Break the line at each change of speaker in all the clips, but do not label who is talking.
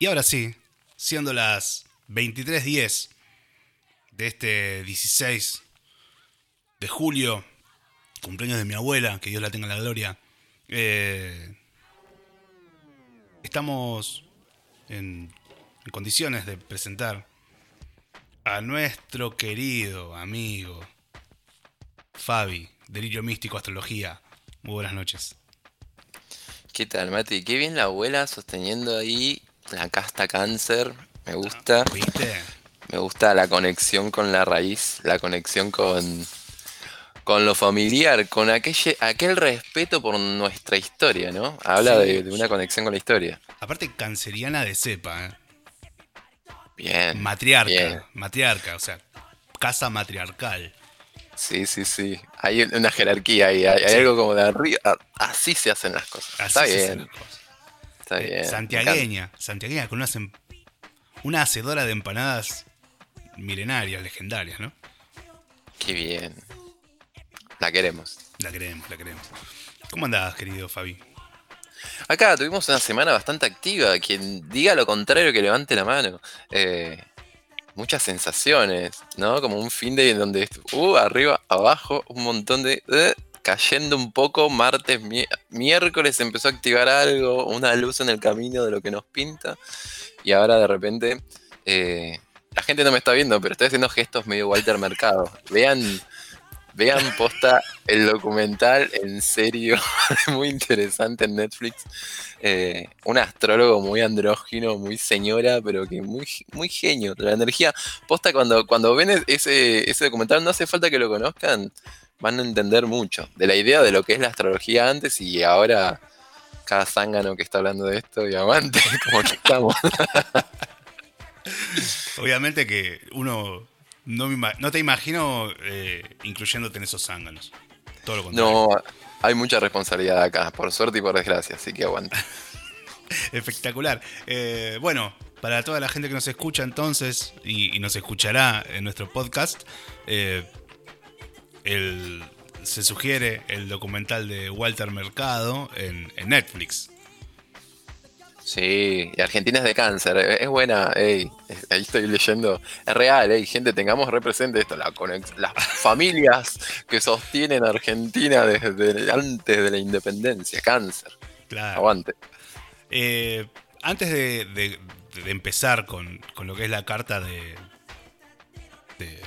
Y ahora sí, siendo las 23.10 de este 16 de julio, cumpleaños de mi abuela, que Dios la tenga en la gloria, eh, estamos en, en condiciones de presentar a nuestro querido amigo Fabi, Delirio Místico Astrología. Muy buenas noches.
¿Qué tal, Mati? Qué bien la abuela sosteniendo ahí la casta cáncer. Me gusta.
¿Viste?
Me gusta la conexión con la raíz, la conexión con, con lo familiar, con aquel, aquel respeto por nuestra historia, ¿no? Habla
Sí.
de, de una conexión con la historia.
Aparte, canceriana de cepa, ¿eh?
Bien.
Matriarca,
bien.
matriarca, o sea, casa matriarcal.
Sí, sí, sí. Hay un- una jerarquía ahí. Hay, hay
Sí.
algo como de arriba. ah, Así se hacen las cosas.
Así
está
se hacen
bien.
las cosas.
Está
Eh,
bien.
santiagueña, santiagueña con unas em- una hacedora de empanadas milenarias, legendarias, ¿no?
Qué bien. La queremos.
La queremos, la queremos. ¿Cómo andás, querido Fabi?
Acá tuvimos una semana bastante activa. Quien diga lo contrario que levante la mano. Eh, muchas sensaciones, ¿no? Como un fin de donde, uh, arriba, abajo, un montón de... eh, cayendo un poco, martes, mi- miércoles empezó a activar algo, una luz en el camino de lo que nos pinta. Y ahora de repente, eh, la gente no me está viendo, pero estoy haciendo gestos medio Walter Mercado. Vean, vean posta el documental, en serio, muy interesante en Netflix. Eh, un astrólogo muy andrógino, muy señora, pero que muy, muy genio. La energía, posta, cuando, cuando ven ese, ese documental, no hace falta que lo conozcan, van a entender mucho de la idea de lo que es la astrología antes y ahora cada zángano que está hablando de esto y amante, como que estamos.
Obviamente que uno no, me ima- no te imagino eh, incluyéndote en esos zánganos. Todo lo contrario.
No, hay mucha responsabilidad acá, por suerte y por desgracia, así que aguanta.
Espectacular. Eh, bueno, para toda la gente que nos escucha entonces y, y nos escuchará en nuestro podcast, eh, el- se sugiere el documental de Walter Mercado en, en Netflix.
Sí, y Argentina es de cáncer, es es buena, ey, ahí estoy leyendo, es real, ey, gente, tengamos represente esto, la las familias que sostienen a Argentina desde antes de la independencia, cáncer,
Claro.
aguante.
Eh, antes de, de- de empezar con, con lo que es la carta de, de,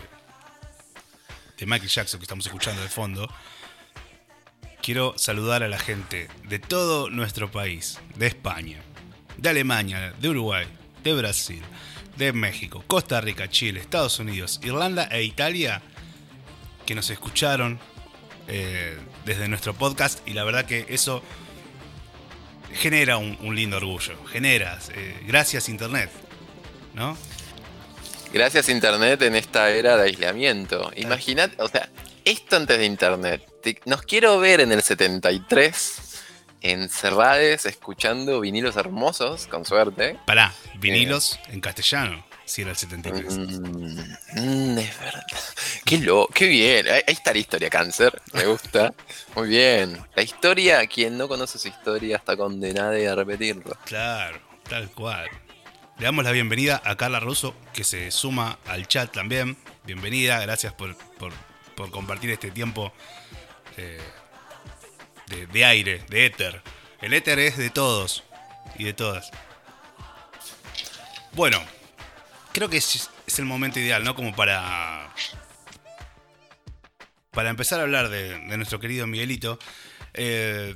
de Michael Jackson que estamos escuchando de fondo, quiero saludar a la gente de todo nuestro país, de España, de Alemania, de Uruguay, de Brasil, de México, Costa Rica, Chile, Estados Unidos, Irlanda e Italia, que nos escucharon eh, desde nuestro podcast y la verdad que eso genera un, lindo orgullo. Genera. eh, gracias Internet. ¿No?
Gracias Internet en esta era de aislamiento, imagínate, o sea, esto antes de Internet, Te- nos quiero ver en el 73, encerrades, escuchando vinilos hermosos, con suerte,
Pará, vinilos en castellano, si era el 73.
Mm, mm, es verdad. Qué lo, qué bien. Ahí ahí está la historia, cáncer. Me gusta. Muy bien. La historia, quien no conoce su historia está condenada a repetirlo.
Claro, tal cual. Le damos la bienvenida a Carla Russo, que se suma al chat también. Bienvenida, gracias por, por- compartir este tiempo eh, de, aire, de éter. El éter es de todos y de todas. Bueno, creo que es, es el momento ideal, ¿no? Como para. Para empezar a hablar de, de nuestro querido Miguelito. Eh,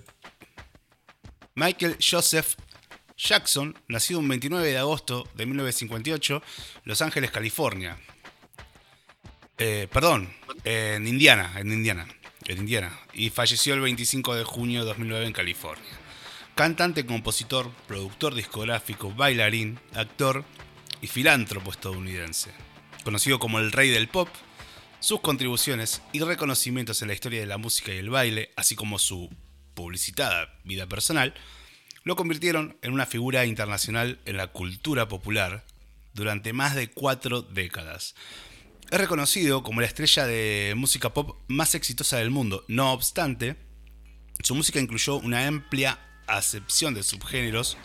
Michael Joseph Jackson, nacido un 29 de agosto de 1958, Los Ángeles, California. Eh, perdón, en Indiana, en Indiana, en Indiana. Y falleció el 25 de junio de 2009 en California. Cantante, compositor, productor discográfico, bailarín, actor y filántropo estadounidense. Conocido como el rey del pop, sus contribuciones y reconocimientos en la historia de la música y el baile, así como su publicitada vida personal, lo convirtieron en una figura internacional en la cultura popular durante más de cuatro décadas. Es reconocido como la estrella de música pop más exitosa del mundo. No obstante, su música incluyó una amplia acepción de subgéneros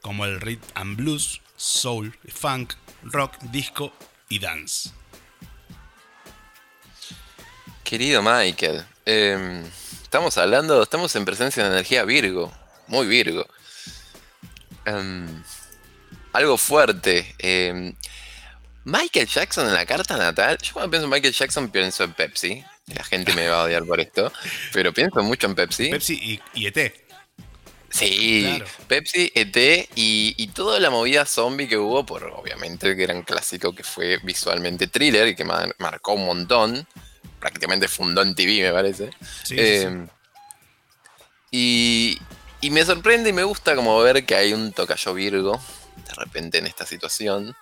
como el rhythm and blues, soul, funk, rock, disco y dance.
Querido Michael, em, estamos hablando, estamos en presencia de energía Virgo, muy Virgo. Em, algo fuerte. em, Michael Jackson en la carta natal. Yo cuando pienso en Michael Jackson pienso en Pepsi. La gente me va a odiar por esto. Pero pienso mucho en Pepsi.
Pepsi y, y ET.
Sí,
Claro.
Pepsi, ET y, y toda la movida zombie que hubo por obviamente el gran clásico que fue visualmente thriller y que mar- marcó un montón. Prácticamente fundó en TV, me parece.
Sí, sí, sí.
Eh, Y, y me sorprende y me gusta como ver que hay un tocayo Virgo de repente en esta situación.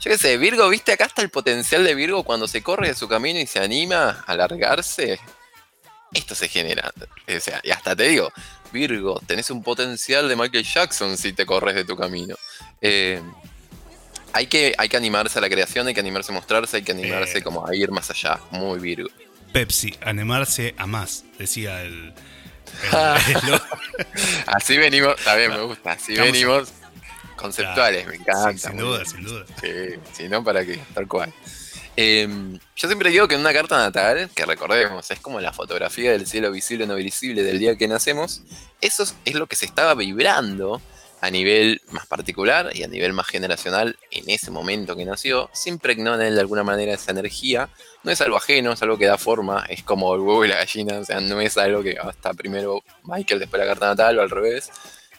Yo qué sé, Virgo, ¿viste acá está el potencial de Virgo cuando se corre de su camino y se anima a largarse? Esto se genera. O sea, y hasta te digo, Virgo, tenés un potencial de Michael Jackson si te corres de tu camino. Eh, hay, que, hay que animarse a la creación, hay que animarse a mostrarse, hay que animarse
Eh.
como a ir más allá. Muy Virgo.
Pepsi, animarse a más, decía el.
Así venimos, también me gusta, así
Estamos-
venimos conceptuales, me encanta.
Sí, sin duda, sin duda.
Sí, si no, ¿para qué? Tal cual. Eh, yo siempre digo que en una carta natal, que recordemos, es como la fotografía del cielo visible o no visible del día que nacemos, eso es- es lo que se estaba vibrando a nivel más particular y a nivel más generacional en ese momento que nació, se impregnó en él de alguna manera esa energía. No es algo ajeno, es algo que da forma, es como el huevo y la gallina, o sea, no es algo que hasta primero Michael, después la carta natal o al revés,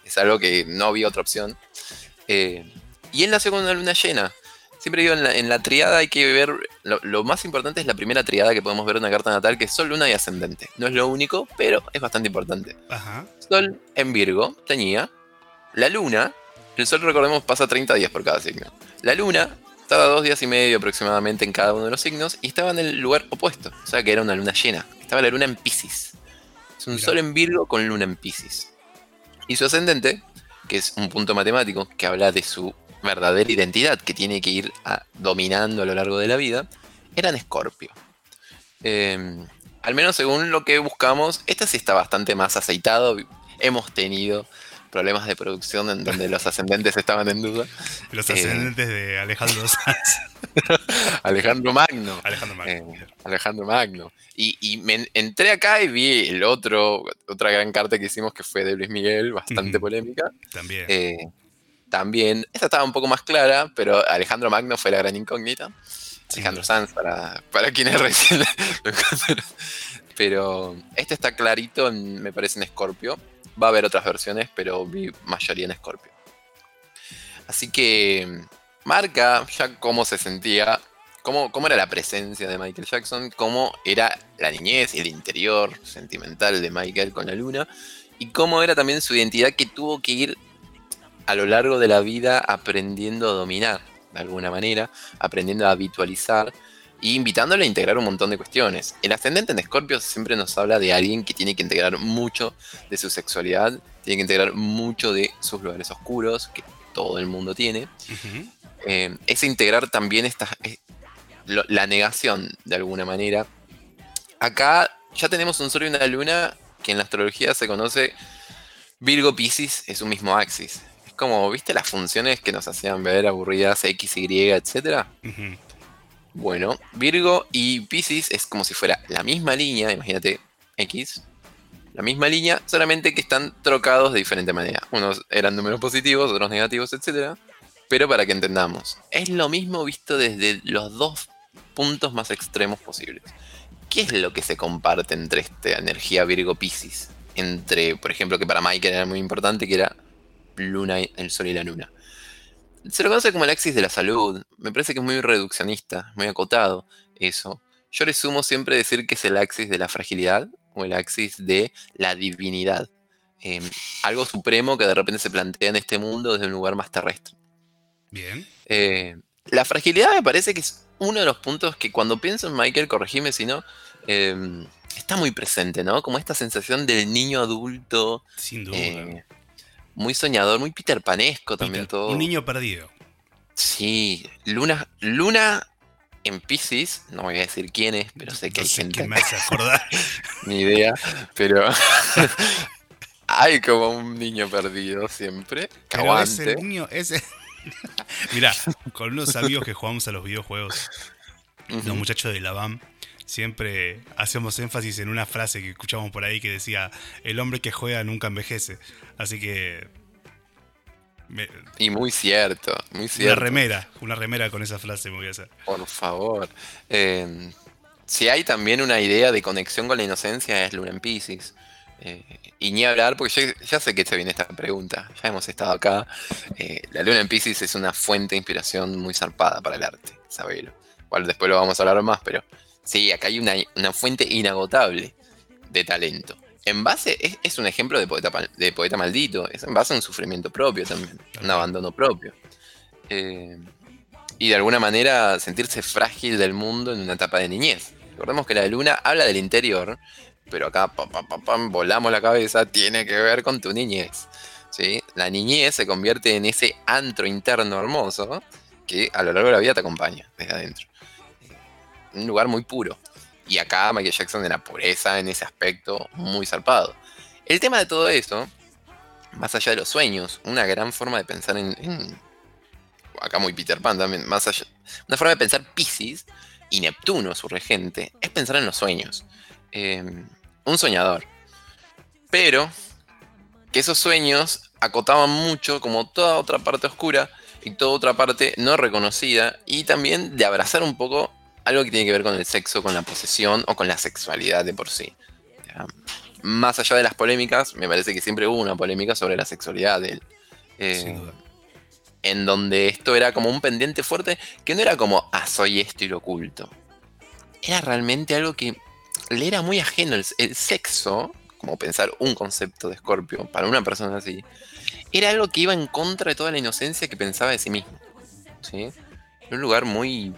es algo que no había otra opción. Eh, y él nació con una luna llena. Siempre digo, en la, en la triada hay que ver, lo, lo más importante es la primera triada que podemos ver en una carta natal, que es Sol, Luna y Ascendente. No es lo único, pero es bastante importante.
Ajá.
Sol en Virgo tenía la Luna, el Sol recordemos pasa 30 días por cada signo. La Luna estaba dos días y medio aproximadamente en cada uno de los signos y estaba en el lugar opuesto, o sea que era una luna llena. Estaba la Luna en Pisces. Es un
Mirá.
Sol en Virgo con Luna en Pisces. Y su ascendente, que es un punto matemático que habla de su verdadera identidad que tiene que ir a- dominando a lo largo de la vida, era en Escorpio. Eh, al menos según lo que buscamos, este sí está bastante más aceitado. Hemos tenido problemas de producción en donde los ascendentes estaban en duda.
Los
Eh.
ascendentes de Alejandro Sanz.
Alejandro Magno.
Alejandro Magno.
Eh, Alejandro Magno. Y, y me entré acá y vi el otro, otra gran carta que hicimos que fue de Luis Miguel, bastante polémica.
También.
Eh, también, esta estaba un poco más clara, pero Alejandro Magno fue la gran incógnita.
Sí.
Alejandro Sanz, para, para quienes recién lo encontraron. Pero este está clarito, en- me parece, en Scorpio. Va a haber otras versiones, pero vi mayoría en Scorpio. Así que marca ya cómo se sentía, cómo, cómo era la presencia de Michael Jackson, cómo era la niñez y el interior sentimental de Michael con la luna, y cómo era también su identidad que tuvo que ir a lo largo de la vida aprendiendo a dominar, de alguna manera, aprendiendo a habitualizar y invitándole a integrar un montón de cuestiones. El ascendente en Escorpio siempre nos habla de alguien que tiene que integrar mucho de su sexualidad, tiene que integrar mucho de sus lugares oscuros, que todo el mundo tiene. Eh, es integrar también esta, eh, lo- la negación, de alguna manera. Acá ya tenemos un sol y una luna que en la astrología se conoce Virgo Pisces, es un mismo axis. Es como, ¿viste las funciones que nos hacían ver aburridas X, Y, etcétera?
Ujú.
Bueno, Virgo y Pisces es como si fuera la misma línea, imagínate X, la misma línea, solamente que están trocados de diferente manera. Unos eran números positivos, otros negativos, etc. Pero para que entendamos, es lo mismo visto desde los dos puntos más extremos posibles. ¿Qué es lo que se comparte entre esta energía Virgo-Pisces? Entre, por ejemplo, que para Michael era muy importante, que era Luna, el Sol y la Luna. Se lo conoce como el axis de la salud. Me parece que es muy reduccionista, muy acotado eso. Yo le sumo siempre decir que es el axis de la fragilidad o el axis de la divinidad. Eh, algo supremo que de repente se plantea en este mundo desde un lugar más terrestre.
Bien.
Eh, la fragilidad me parece que es uno de los puntos que cuando pienso en Michael, corregime si no, eh, está muy presente, ¿no? Como esta sensación del niño adulto,
Sin duda.
Muy soñador, muy Peter Panesco también
Peter,
todo.
Un niño perdido.
Sí, Luna, Luna en Pisces, no voy a decir quién es, pero sé que
No
hay
sé
gente,
quién me hace acordar.
ni idea, pero Hay como un niño perdido siempre.
Pero ese niño, ese. Mirá, con unos amigos que jugamos a los videojuegos, los muchachos de la BAM, siempre hacemos énfasis en una frase que escuchamos por ahí que decía: El hombre que juega nunca envejece. Así que. me-
Y muy cierto, muy
una
cierto.
remera, una remera con esa frase me voy a hacer.
Por favor. Eh, si hay también una idea de conexión con la inocencia es Luna en Pisces. Eh, y ni hablar, porque ya, ya sé que se viene esta pregunta, ya hemos estado acá. Eh, la Luna en Pisces es una fuente de inspiración muy zarpada para el arte, sabelo. Igual después lo vamos a hablar más, pero sí, acá hay una, una fuente inagotable de talento. En base, es, un ejemplo de poeta, de poeta maldito, es en base a un sufrimiento propio también, un abandono propio. Eh, y de alguna manera sentirse frágil del mundo en una etapa de niñez. Recordemos que la luna habla del interior, pero acá pam, pam, pam, pam, volamos la cabeza, tiene que ver con tu niñez. ¿sí? La niñez se convierte en ese antro interno hermoso que a lo largo de la vida te acompaña desde adentro. Un lugar muy puro. Y acá Michael Jackson la pureza en ese aspecto muy zarpado. El tema de todo eso, más allá de los sueños, una gran forma de pensar en, acá muy Peter Pan también, más allá, una forma de pensar Pisces y Neptuno, su regente, es pensar en los sueños. Eh, un soñador. Pero que esos sueños acotaban mucho como toda otra parte oscura y toda otra parte no reconocida y también de abrazar un poco algo que tiene que ver con el sexo, con la posesión o con la sexualidad de por sí. Ya, Más allá de las polémicas, me parece que siempre hubo una polémica sobre la sexualidad de él. Eh,
Sin duda.
en donde esto era como un pendiente fuerte que no era como, ah, soy esto y lo oculto. Era realmente algo que le era muy ajeno. El, el sexo, como pensar un concepto de Scorpio para una persona así, era algo que iba en contra de toda la inocencia que pensaba de sí mismo. ¿sí? Era un lugar muy,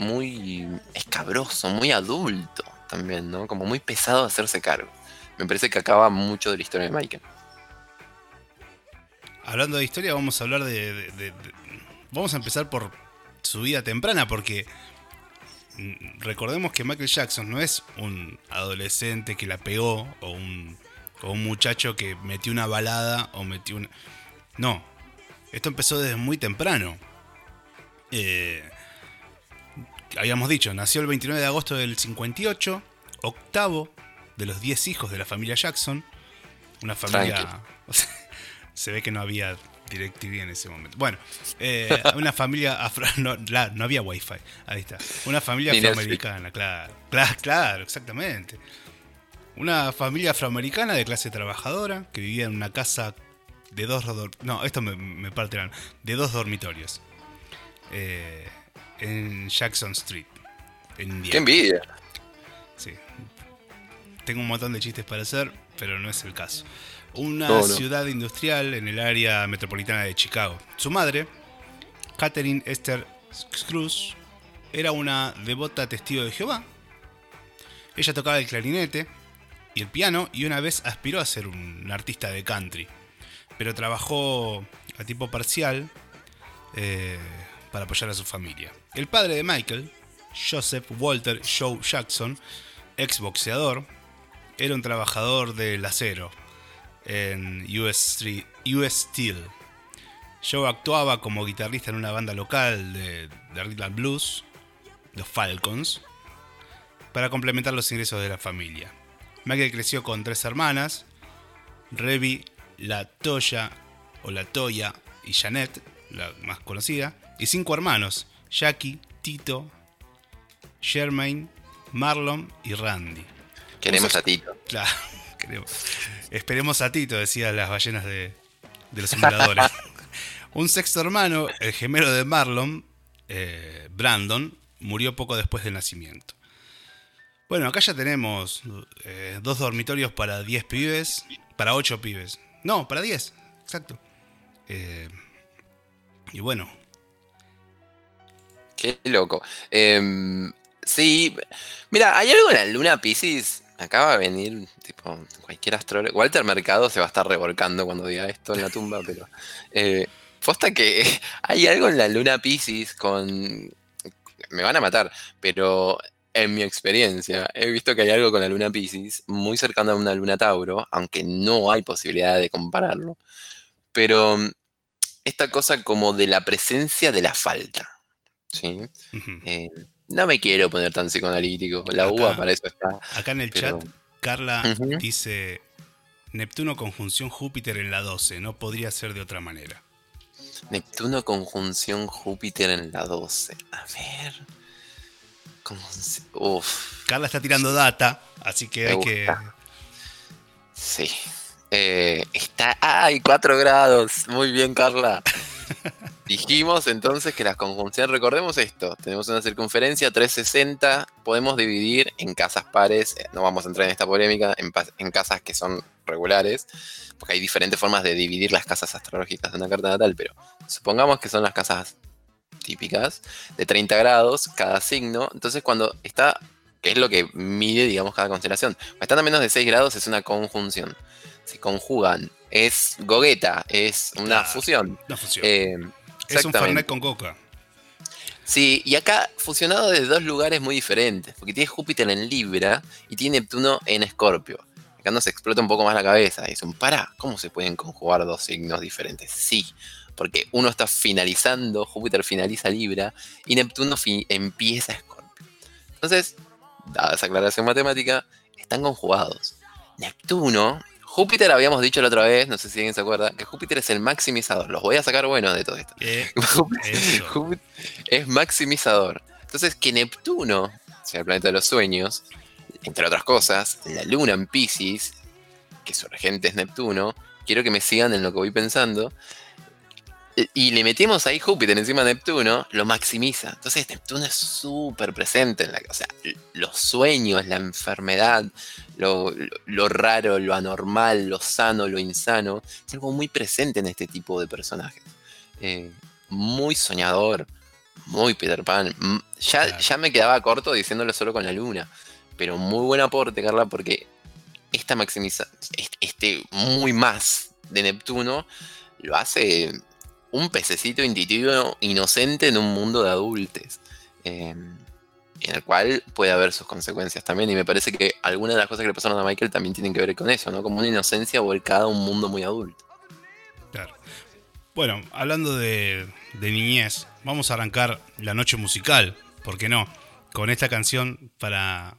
muy escabroso, muy adulto también, ¿no? Como muy pesado hacerse cargo. Me parece que acaba mucho de la historia de Michael.
Hablando de historia, vamos a hablar de, de- Vamos a empezar por su vida temprana, porque recordemos que Michael Jackson no es un adolescente que la pegó o un, o un muchacho que metió una balada o metió una. No. Esto empezó desde muy temprano. Eh, habíamos dicho, nació el 29 de agosto del 58, octavo de los 10 hijos de la familia Jackson. Una familia. Se ve que no había DirecTV en ese momento. Bueno, eh, una familia afro. No, la- no había wifi. Ahí está. Una familia afroamericana, claro. Claro, claro, exactamente. Una familia afroamericana de clase trabajadora que vivía en una casa de dos. No, esto me, me parte De dos dormitorios. Eh, en Jackson Street. En Indiana.
¡Qué envidia!
Sí. Tengo un montón de chistes para hacer, pero no es el caso. Una
No, no.
ciudad industrial en el área metropolitana de Chicago. Su madre, Catherine Esther Cruz, era una devota testigo de Jehová. Ella tocaba el clarinete y el piano y una vez aspiró a ser un artista de country, pero trabajó a tiempo parcial eh, para apoyar a su familia. El padre de Michael, Joseph Walter Joe Jackson, ex boxeador, era un trabajador del acero en US, Steel. Joe actuaba como guitarrista en una banda local de, de rhythm blues, los Falcons, para complementar los ingresos de la familia. Michael creció con tres hermanas, Revi, La Toya o La Toya y Janet, la más conocida, y cinco hermanos, Jackie, Tito, Germain, Marlon y Randy.
Queremos a Tito.
Claro, queremos. Esperemos a Tito, decían las ballenas de, de los simuladores. Un sexto hermano, el gemelo de Marlon, eh, Brandon, murió poco después del nacimiento. Bueno, acá ya tenemos eh, dos dormitorios para 10 pibes, para 8 pibes. No, para 10, exacto. Eh, y bueno,
Qué loco. Em, sí, mira, hay algo en la luna Pisces. Acaba de venir, tipo, cualquier astrólogo. Walter Mercado se va a estar revolcando cuando diga esto en la tumba, pero. Eh, posta que hay algo en la luna Pisces con. Me van a matar, pero en mi experiencia, he visto que hay algo con la luna Pisces muy cercano a una luna Tauro, aunque no hay posibilidad de compararlo. Pero esta cosa como de la presencia de la falta. ¿Sí? Eh, no me quiero poner tan psicoanalítico. La
Acá-
uva para eso está.
Acá en el
Pero-
chat, Carla dice: Neptuno conjunción Júpiter en la 12, no podría ser de otra manera.
Neptuno conjunción Júpiter en la 12. A ver. Conjunción- Uf.
Carla está tirando data, así que
Me
hay que.
Sí. Eh, está. ¡Ay! 4 grados. Muy bien, Carla. Dijimos entonces que las conjunciones, recordemos esto, tenemos una circunferencia 360, podemos dividir en casas pares, eh, no vamos a entrar en esta polémica, en, casas que son regulares, porque hay diferentes formas de dividir las casas astrológicas de una carta natal, pero supongamos que son las casas típicas, de 30 grados cada signo, entonces cuando está, que es lo que mide, digamos, cada constelación, cuando están a menos de 6 grados es una conjunción, se conjugan, es gogueta, es una
Claro.
fusión.
No funciona.
Eh,
es un. Fernet con coca.
Sí, y acá fusionado de dos lugares muy diferentes, porque tiene Júpiter en Libra y tiene Neptuno en Escorpio. Acá nos explota un poco más la cabeza. Y dicen, para, ¿cómo se pueden conjugar dos signos diferentes? Sí, porque uno está finalizando, Júpiter finaliza Libra y Neptuno fi- empieza Escorpio. Entonces, dada esa aclaración matemática, están conjugados. Neptuno, Júpiter habíamos dicho la otra vez, no sé si alguien se acuerda, que Júpiter es el maximizador. Los voy a sacar buenos de todo esto.
Eh,
Júpiter- es maximizador. Entonces, que Neptuno, sea el planeta de los sueños, entre otras cosas, la luna en Pisces, que su regente es Neptuno, quiero que me sigan en lo que voy pensando. Y le metemos ahí Júpiter encima de Neptuno, lo maximiza. Entonces Neptuno es súper presente en la O sea, los sueños, la enfermedad, lo, lo- lo raro, lo anormal, lo sano, lo insano. Es algo muy presente en este tipo de personajes. Eh, muy soñador, muy Peter Pan. Mm, Ya,
Claro.
ya me quedaba corto diciéndolo solo con la luna. Pero muy buen aporte, Carla, porque esta maximiza, este- este muy más de Neptuno lo hace un pececito intuitivo, inocente en un mundo de adultos. eh, en el cual puede haber sus consecuencias también. Y me parece que algunas de las cosas que le pasaron a Michael también tienen que ver con eso, ¿no? Como una inocencia volcada a un mundo muy adulto.
Claro. Bueno, hablando de, de niñez, vamos a arrancar la noche musical, ¿por qué no? Con esta canción para...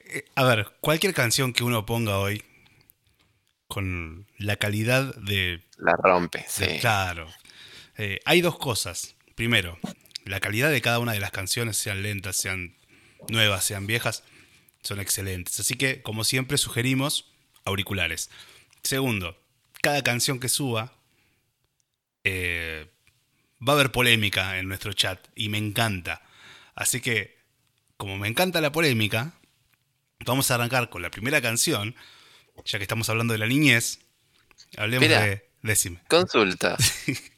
eh, a ver, cualquier canción que uno ponga hoy, con la calidad de...
La rompe, sí.
claro. Eh, hay dos cosas. Primero, la calidad de cada una de las canciones, sean lentas, sean nuevas, sean viejas, son excelentes. Así que, como siempre, sugerimos auriculares. Segundo, cada canción que suba eh, va a haber polémica en nuestro chat y me encanta. Así que, como me encanta la polémica, vamos a arrancar con la primera canción, ya que estamos hablando de la niñez. Hablemos de... Decime.
Consulta.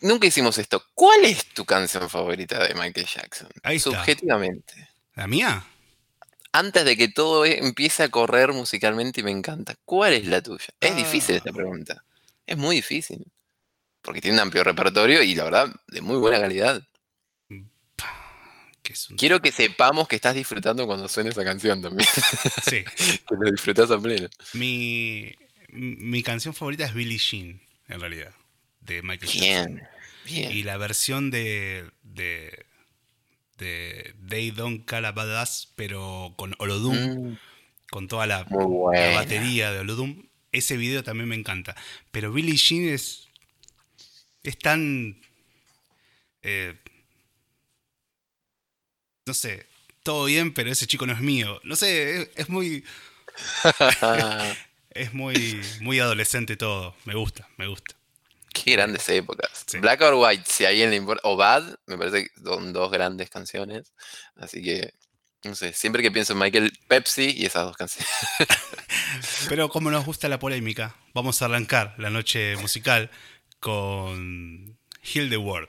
Nunca hicimos esto. ¿Cuál es tu canción favorita de Michael Jackson?
Ahí está.
Subjetivamente.
¿La mía?
Antes de que todo e- empiece a correr musicalmente y me encanta, ¿cuál es la tuya? Es
Ah.
difícil esta pregunta. Es muy difícil. Porque tiene un amplio repertorio y la verdad, de muy buena calidad.
Que es un-
Quiero que sepamos que estás disfrutando cuando suene esa canción también.
Sí.
que lo disfrutas a pleno.
Mi, mi canción favorita es Billie Jean, en realidad, de Michael Jackson.
Bien.
Y la versión de, de, de They Don't Call a Badass, pero con Olodum,
Mm,
con toda la, batería de Olodum, ese video también me encanta. Pero Billie Jean es, es tan... eh, no sé, todo bien, pero ese chico no es mío. No sé, es, es muy... Es muy, muy adolescente todo. Me gusta, me gusta.
Qué grandes épocas.
Sí.
Black or White, si a alguien le importa. O Bad, me parece que son dos grandes canciones. Así que, no sé, siempre que pienso en Michael, Pepsi y esas dos canciones.
Pero como nos gusta la polémica, vamos a arrancar la noche musical con Heal the World.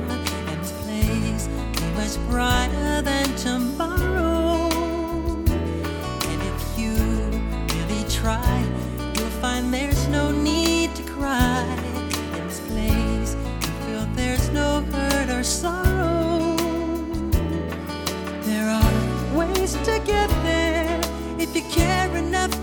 is brighter than tomorrow. And if you really try, you'll find there's no need to cry. In this place, you feel there's no hurt or sorrow. There are ways to get there if you care enough.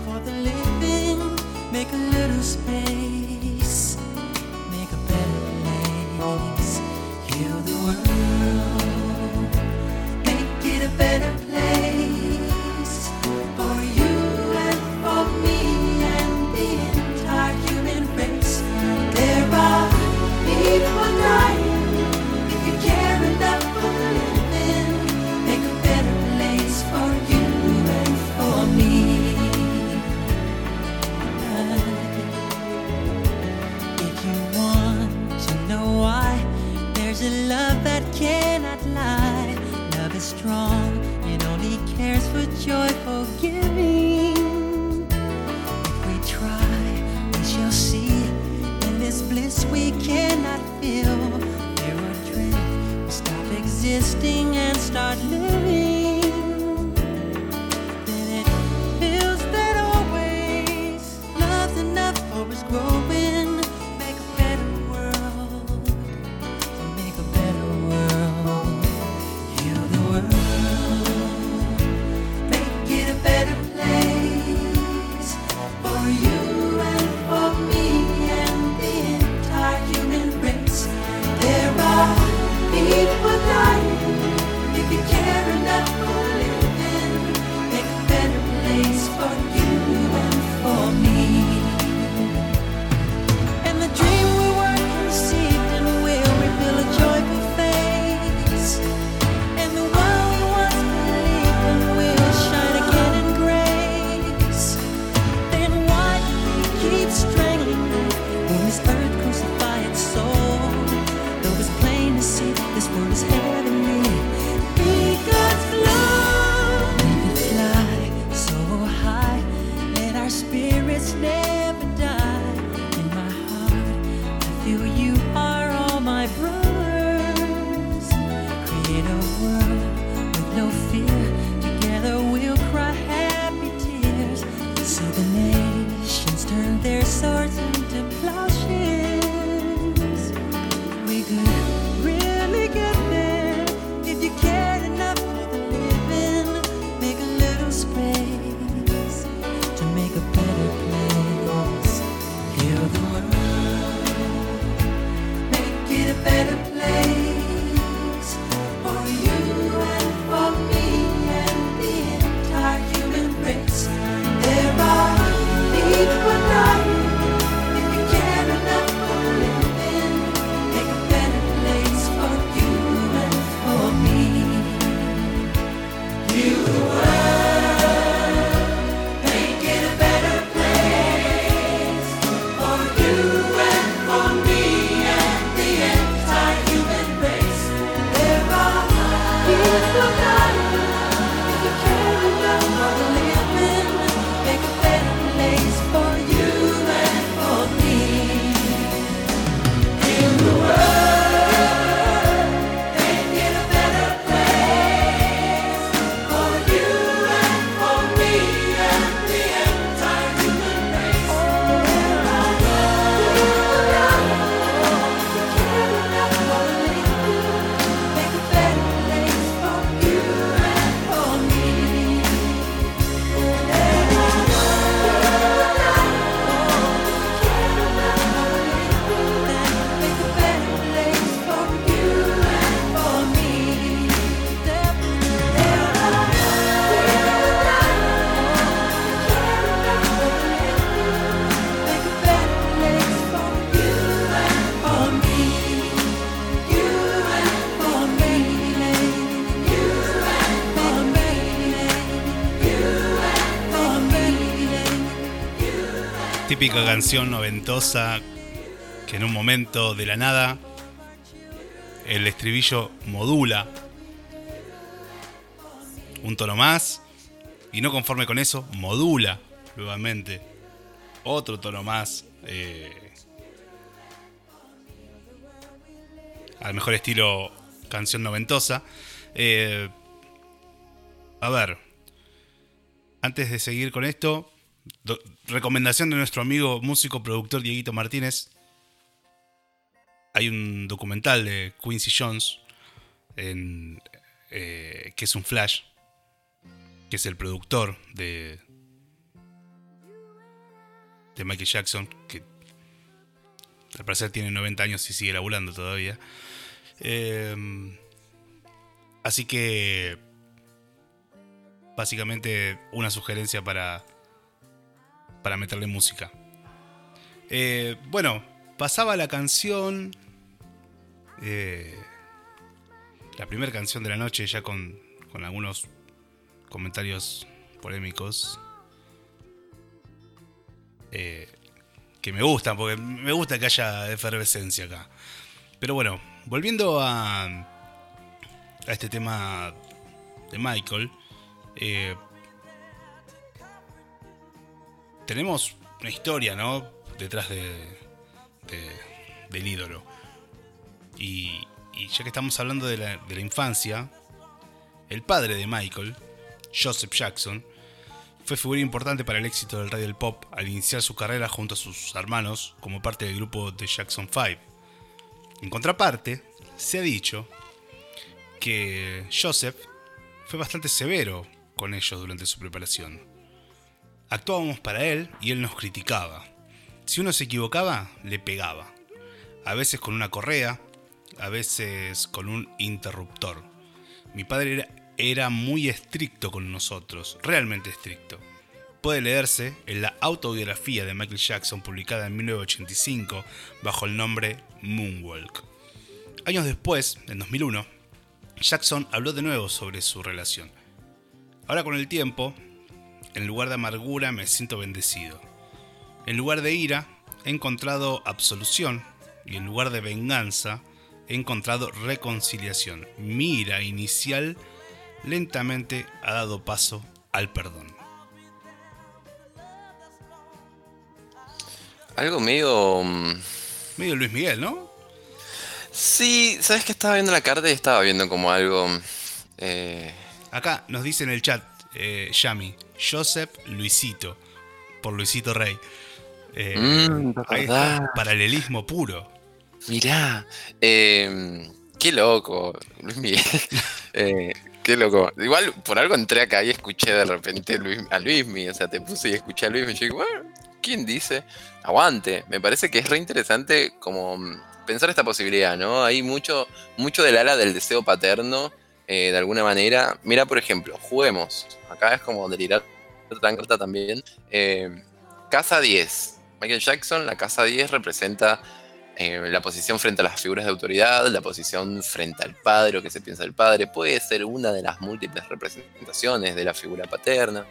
Típica canción noventosa que en un momento de la nada el estribillo modula un tono más y no conforme con eso, modula nuevamente otro tono más. eh, al mejor estilo canción noventosa. Eh, a ver, antes de seguir con esto, recomendación de nuestro amigo músico productor Dieguito Martínez. Hay un documental de Quincy Jones eh, que es un flash, que es el productor de, de Michael Jackson, que al parecer tiene 90 años y sigue laburando todavía. Eh, así que básicamente una sugerencia para para meterle música. Eh, bueno, pasaba la canción, eh, la primera canción de la noche, ya con, con algunos comentarios polémicos. eh, que me gustan, porque me gusta que haya efervescencia acá. Pero bueno, volviendo a, a este tema de Michael, tenemos una historia, ¿no? Detrás de, de- del ídolo. Y, y ya que estamos hablando de la, de la infancia, el padre de Michael, Joseph Jackson, fue figura importante para el éxito del rey del pop al iniciar su carrera junto a sus hermanos como parte del grupo The Jackson 5. En contraparte, se ha dicho que Joseph fue bastante severo con ellos durante su preparación. Actuábamos para él y él nos criticaba. Si uno se equivocaba, le pegaba. A veces con una correa, a veces con un interruptor. Mi padre era, muy estricto con nosotros, realmente estricto. Puede leerse en la autobiografía de Michael Jackson publicada en 1985 bajo el nombre Moonwalk. Años después, en 2001, Jackson habló de nuevo sobre su relación. Ahora con el tiempo, en lugar de amargura me siento bendecido. En lugar de ira, he encontrado absolución y en lugar de venganza, he encontrado reconciliación. Mi ira inicial lentamente ha dado paso al perdón.
Algo medio. mm,
Medio Luis Miguel, ¿no?
Sí, ¿sabes que estaba viendo la carta y estaba viendo como algo. eh,
Acá nos dice en el chat, eh, Yami, Joseph Luisito, por Luisito Rey. Eh,
Mm,
paralelismo puro.
Mirá, eh, qué loco, Luis Miguel. Eh, qué loco. Igual por algo entré acá y escuché de repente Luis, a Luismi. O sea, te puse y escuché a Luismi. Y yo digo, bueno, ¿quién dice? Aguante. Me parece que es re interesante como mm, pensar esta posibilidad, ¿no? Hay mucho, mucho del ala del deseo paterno, eh, de alguna manera. Mira, por ejemplo, juguemos. Acá es como delirar tan corta también. Eh, casa 10. Michael Jackson, la casa 10 representa eh, la posición frente a las figuras de autoridad, la posición frente al padre o que se piensa del padre, puede ser una de las múltiples representaciones de la figura paterna,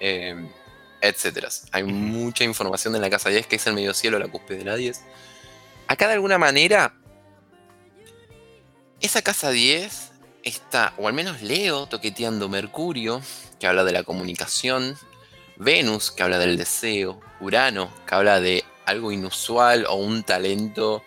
etcétera. Hay mucha información en la casa 10 que es el medio cielo, la cúspide de la 10. Acá de alguna manera, esa casa 10 está, o al menos Leo toqueteando Mercurio, que habla de la comunicación, Venus, que habla del deseo, Urano, que habla de algo inusual o un talento.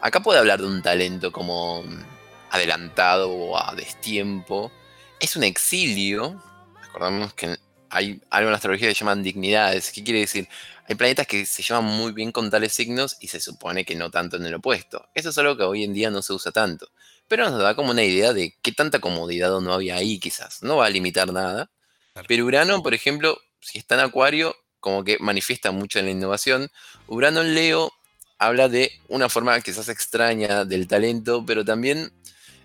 Acá puede hablar de un talento como mm, adelantado o a destiempo. Es un exilio. Recordamos que hay algo en la astrología que se llaman dignidades. ¿Qué quiere decir? Hay planetas que se llevan muy bien con tales signos y se supone que no tanto en el opuesto. Eso es algo que hoy en día no se usa tanto. Pero nos da como una idea de qué tanta comodidad no había ahí quizás. No va a limitar nada.
Claro.
Pero Urano, por ejemplo, si está en Acuario, como que manifiesta mucho en la innovación. Urano en Leo habla de una forma quizás extraña del talento, pero también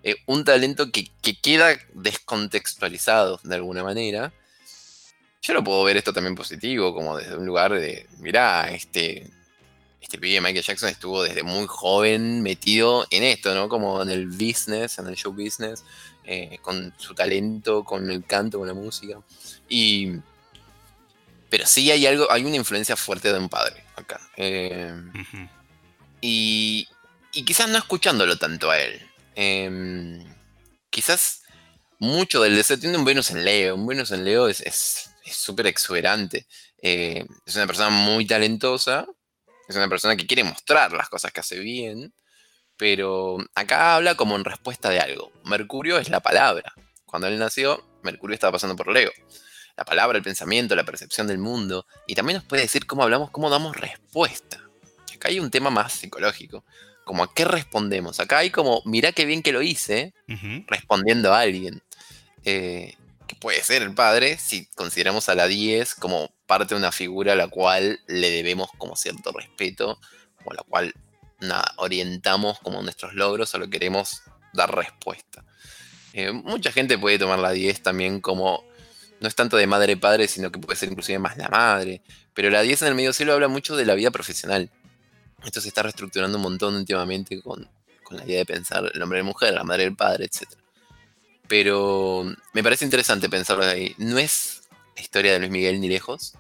eh, un talento que, que queda descontextualizado de alguna manera. Yo lo puedo ver esto también positivo, como desde un lugar de, mirá, este, este pibe Michael Jackson estuvo desde muy joven metido en esto, ¿no? Como en el business, en el show business, eh, con su talento, con el canto, con la música. Y Pero sí hay algo, hay una influencia fuerte de un padre acá. Eh, y, y quizás no escuchándolo tanto a él. Em, quizás mucho del deseo tiene un Venus en Leo. Un Venus en Leo es es- es súper exuberante. Eh, es una persona muy talentosa. Es una persona que quiere mostrar las cosas que hace bien. Pero acá habla como en respuesta de algo. Mercurio es la palabra. Cuando él nació, Mercurio estaba pasando por Leo. La palabra, el pensamiento, la percepción del mundo. Y también nos puede decir cómo hablamos, cómo damos respuesta. Acá hay un tema más psicológico. Como a qué respondemos. Acá hay como, mirá qué bien que lo hice, respondiendo a alguien. Eh, que puede ser el padre, si consideramos a la 10 como parte de una figura a la cual le debemos como cierto respeto, o a la cual nada, orientamos como nuestros logros o lo queremos dar respuesta. Eh, mucha gente puede tomar la 10 también como, no es tanto de madre-padre, sino que puede ser inclusive más la madre, pero la 10 en el medio cielo habla mucho de la vida profesional. Esto se está reestructurando un montón últimamente con, la idea de pensar el hombre y la mujer, la madre y el padre, etc. Pero me parece interesante pensarlo de ahí. No es la historia de Luis Miguel ni lejos,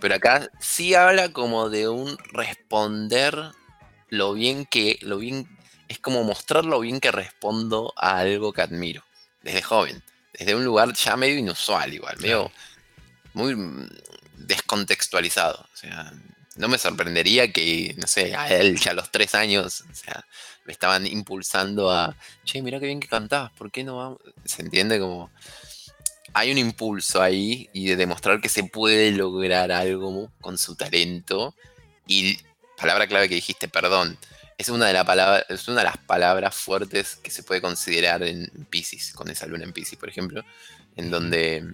pero acá sí habla como de un responder lo bien que, lo bien, es como mostrar lo bien que respondo a algo que admiro, desde joven, desde un lugar ya medio inusual igual, medio muy descontextualizado. O sea, no me sorprendería que, no sé, a él ya a los tres años, o sea, me estaban impulsando a, che, mira qué bien que cantás, ¿por qué no vamos? ¿Se entiende? Como hay un impulso ahí y de demostrar que se puede lograr algo con su talento. Y palabra clave que dijiste, perdón, es una de, es una de las palabras fuertes que se puede considerar en Pisces, con esa luna en Pisces, por ejemplo, en donde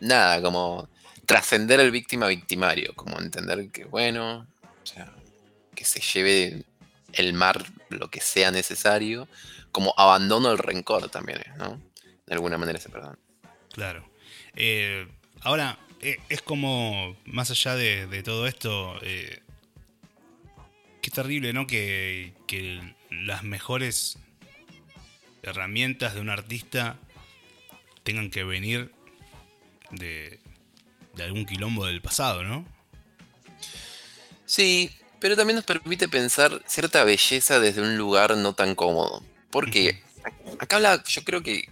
nada, como trascender el víctima victimario, como entender que, bueno, o sea, que se lleve el mar lo que sea necesario, como abandono el rencor también, ¿no? De alguna manera ese perdón.
Claro. Eh, ahora, eh, es como, más allá de, de todo esto, eh, qué terrible, ¿no? Que, que las mejores herramientas de un artista tengan que venir de, de algún quilombo del pasado, ¿no?
Sí, pero también nos permite pensar cierta belleza desde un lugar no tan cómodo. Porque acá habla, yo creo que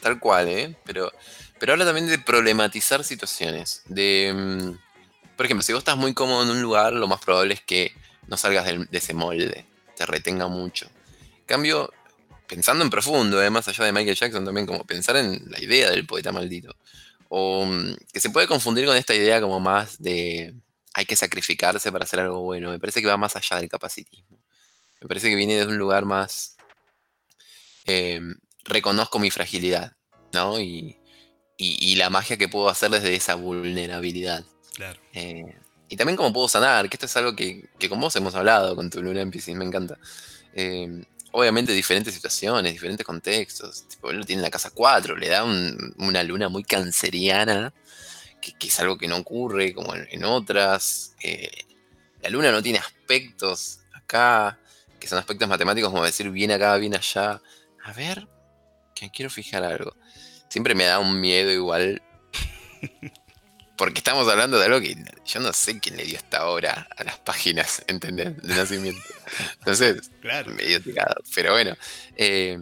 tal cual, ¿eh? Pero, pero habla también de problematizar situaciones. De, mm, por ejemplo, si vos estás muy cómodo en un lugar, lo más probable es que no salgas de ese molde, te retenga mucho. En cambio, pensando en profundo, ¿eh? más allá de Michael Jackson, también como pensar en la idea del poeta maldito. O mm, que se puede confundir con esta idea como más de hay que sacrificarse para hacer algo bueno. Me parece que va más allá del capacitismo. Me parece que viene desde un lugar más. eh, reconozco mi fragilidad, ¿no? Y, y- y la magia que puedo hacer desde esa vulnerabilidad.
Claro.
Eh, y también cómo puedo sanar, que esto es algo que, que con vos hemos hablado, con tu luna en Piscis, me encanta. Eh, obviamente diferentes situaciones, diferentes contextos. Tipo, él lo tiene en la casa 4, le da un- una luna muy canceriana, que, que es algo que no ocurre como en, en otras. Eh, la luna no tiene aspectos acá, que son aspectos matemáticos como decir bien acá, bien allá. A ver, que quiero fijar algo. Siempre me da un miedo igual. Porque estamos hablando de algo que yo no sé quién le dio esta hora a las páginas, ¿entendés? De nacimiento. Entonces,
Claro.
medio tirado. Pero bueno, eh,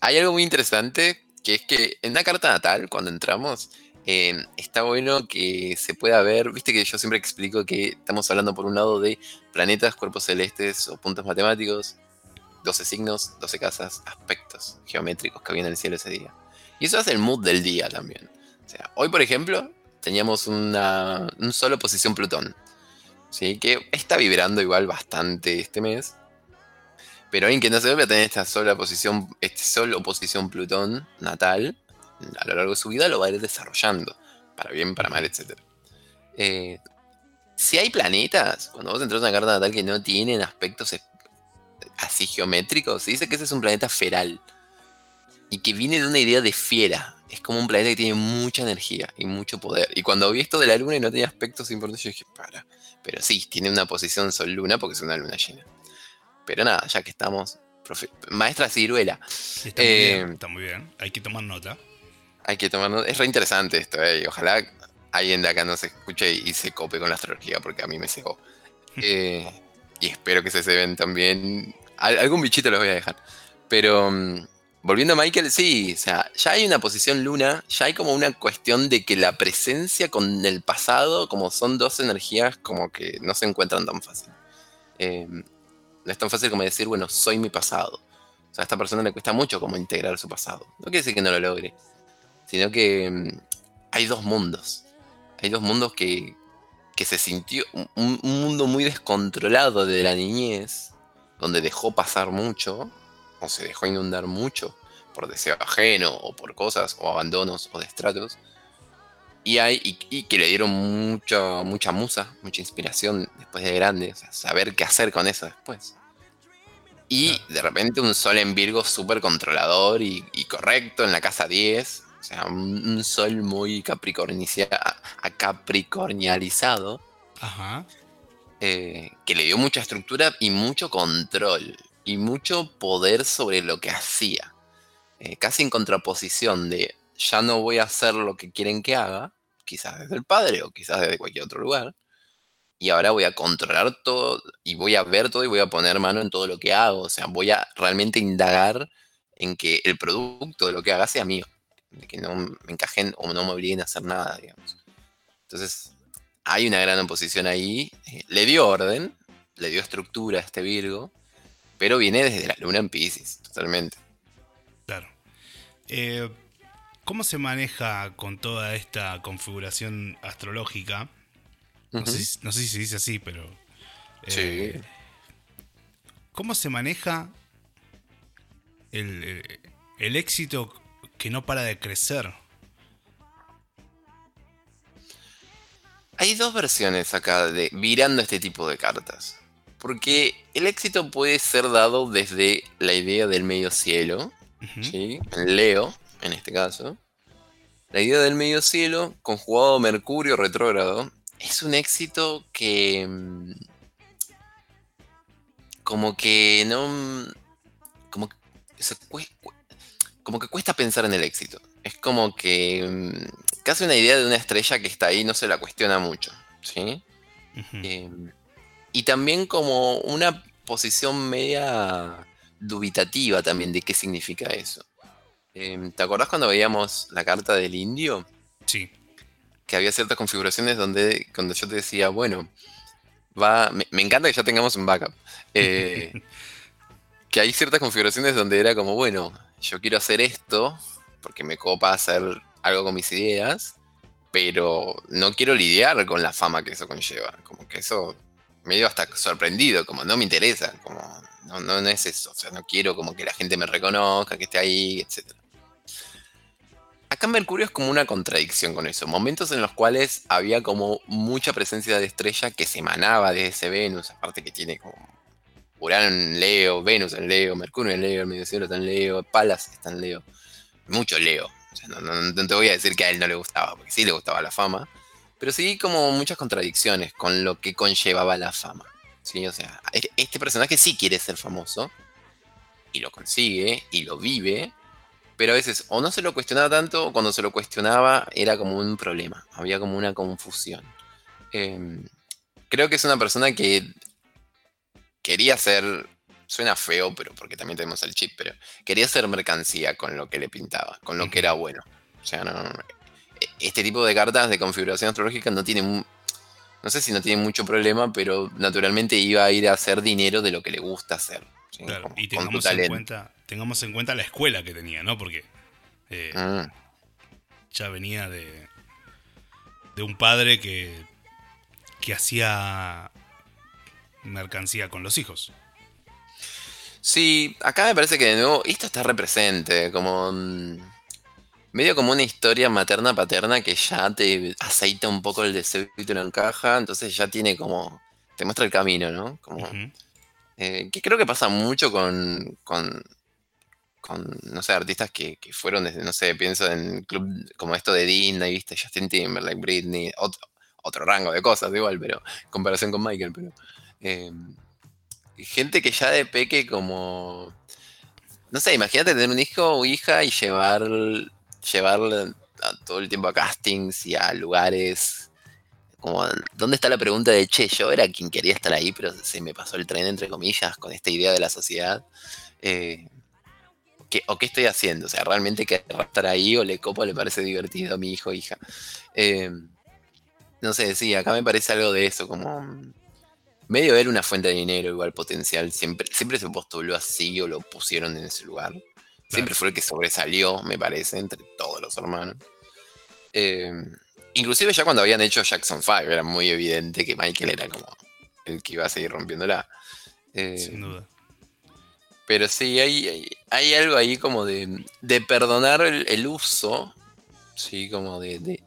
hay algo muy interesante que es que en una carta natal, cuando entramos, eh, está bueno que se pueda ver, viste que yo siempre explico que estamos hablando por un lado de planetas, cuerpos celestes o puntos matemáticos, 12 signos, 12 casas, aspectos geométricos que había en el cielo ese día. Y eso hace el mood del día también. O sea, hoy por ejemplo teníamos una un solo posición Plutón, ¿sí? que está vibrando igual bastante este mes. Pero alguien que no se vuelve a tener esta sola posición, este solo oposición Plutón natal, a lo largo de su vida lo va a ir desarrollando, para bien, para mal, etc. Eh, si hay planetas, cuando vos entras a una carta natal que no tienen aspectos así geométricos, se dice que ese es un planeta feral y que viene de una idea de fiera. Es como un planeta que tiene mucha energía y mucho poder. Y cuando vi esto de la luna y no tenía aspectos importantes, yo dije, para. Pero sí, tiene una posición sol-luna porque es una luna llena. Pero nada, ya que estamos. profe- Maestra Ciruela,
Está, muy
Eh,
bien, está muy bien. Hay que tomar nota.
hay que tomar. Es re interesante esto, eh, y ojalá alguien de acá no se escuche y se cope con la astrología, porque a mí me cegó. Eh, y espero que se se ven también. Al- algún bichito los voy a dejar. Pero mm, volviendo a Michael, sí, o sea, ya hay una posición luna, ya hay como una cuestión de que la presencia con el pasado, como son dos energías, como que no se encuentran tan fácil. Eh, no es tan fácil como decir, bueno, soy mi pasado. O sea, a esta persona le cuesta mucho como integrar su pasado. No quiere decir que no lo logre, sino que mm, hay dos mundos. Hay dos mundos que, que se sintió, un, un mundo muy descontrolado de la niñez, donde dejó pasar mucho, o se dejó inundar mucho por deseo ajeno, o por cosas, o abandonos, o destratos. Y, hay, y, y que le dieron mucha, mucha musa, mucha inspiración después de grande, o sea, saber qué hacer con eso después. Y de repente un sol en Virgo súper controlador y, y correcto en la casa 10. O sea, un, un sol muy capricornicia- a- capricornializado
Ajá.
eh, que le dio mucha estructura y mucho control y mucho poder sobre lo que hacía. Eh, casi en contraposición de ya no voy a hacer lo que quieren que haga, quizás desde el padre o quizás desde cualquier otro lugar, y ahora voy a controlar todo y voy a ver todo y voy a poner mano en todo lo que hago. O sea, voy a realmente indagar en que el producto de lo que haga sea mío, de que no me encajen o no me obliguen a hacer nada, digamos. Entonces, hay una gran oposición ahí. eh, le dio orden, le dio estructura a este Virgo, pero viene desde la luna en Pisces, totalmente.
Claro. Eh, ¿Cómo se maneja con toda esta configuración astrológica? No, sé, si- no sé si se dice así, pero.
Sí.
eh, ¿Cómo se maneja el- el éxito que no para de crecer?
Hay dos versiones acá de virando este tipo de cartas. Porque el éxito puede ser dado desde la idea del medio cielo. ¿sí? En Leo, en este caso. La idea del medio cielo, conjugado Mercurio retrógrado, es un éxito que. mm, Como que no. mm, Como que, como que cuesta pensar en el éxito. Es como que. mm, Casi una idea de una estrella que está ahí no se la cuestiona mucho. ¿Sí? Eh, y también como una posición media dubitativa también de qué significa eso. Eh, ¿Te acordás cuando veíamos la carta del indio?
Sí.
Que había ciertas configuraciones donde cuando yo te decía, bueno, va. Me, me encanta que ya tengamos un backup. Eh, que hay ciertas configuraciones donde era como, bueno, yo quiero hacer esto porque me copa hacer algo con mis ideas, pero no quiero lidiar con la fama que eso conlleva. Como que eso medio hasta sorprendido, como no me interesa, como no, no, no es eso, o sea, no quiero como que la gente me reconozca, que esté ahí, etc. Acá Mercurio es como una contradicción con eso, momentos en los cuales había como mucha presencia de estrella que se emanaba de ese Venus, aparte que tiene como Urano en Leo, Venus en Leo, Mercurio en Leo, el medio cielo está en Leo, Palas está en Leo, mucho Leo. O sea, no- no te voy a decir que a él no le gustaba, porque sí le gustaba la fama, pero sí como muchas contradicciones con lo que conllevaba la fama. ¿sí? O sea, e- este personaje sí quiere ser famoso, y lo consigue, y lo vive, pero a veces o no se lo cuestionaba tanto, o cuando se lo cuestionaba era como un problema, había como una confusión. Em, creo que es una persona que quería ser, suena feo, pero porque también tenemos el chip, pero quería ser mercancía con lo que le pintaba, con lo que era bueno. O sea, no, no- este tipo de cartas de configuración astrológica no tiene, mu- no sé si no tiene mucho problema, pero naturalmente iba a ir a hacer dinero de lo que le gusta hacer. ¿sí?
Claro, y tengamos en, cuenta, tengamos en cuenta la escuela que tenía, ¿no? Porque eh,
Mm.
ya venía de, de un padre que, que hacía mercancía con los hijos.
Sí, acá me parece que de nuevo esto está represente, como mm, medio como una historia materna paterna que ya te aceita un poco el deseo y te lo encaja, entonces ya tiene como te muestra el camino, ¿no? Como eh, que creo que pasa mucho con, con, con, no sé, artistas que, que fueron desde, no sé, pienso en club como esto de Disney, ¿viste? Justin Timberlake, Britney, otro, otro rango de cosas igual, pero en comparación con Michael, pero... eh, gente que ya de peque como... No sé, imagínate tener un hijo o hija y llevar, llevar a todo el tiempo a castings y a lugares. Como, ¿dónde está la pregunta de, che, yo era quien quería estar ahí, pero se me pasó el tren, entre comillas, con esta idea de la sociedad? Eh, ¿qué, ¿O qué estoy haciendo? O sea, ¿realmente querrá estar ahí o le copo, le parece divertido a mi hijo o hija? Eh, no sé, sí, acá me parece algo de eso, como medio era una fuente de dinero igual potencial, siempre, siempre se postuló así o lo pusieron en ese lugar. Siempre fue el que sobresalió, me parece, entre todos los hermanos. Eh, inclusive ya cuando habían hecho Jackson 5 era muy evidente que Michael era como el que iba a seguir rompiéndola. Eh,
Sin duda.
pero sí, hay, hay, hay algo ahí como de, de perdonar el, el uso, sí, como de, de,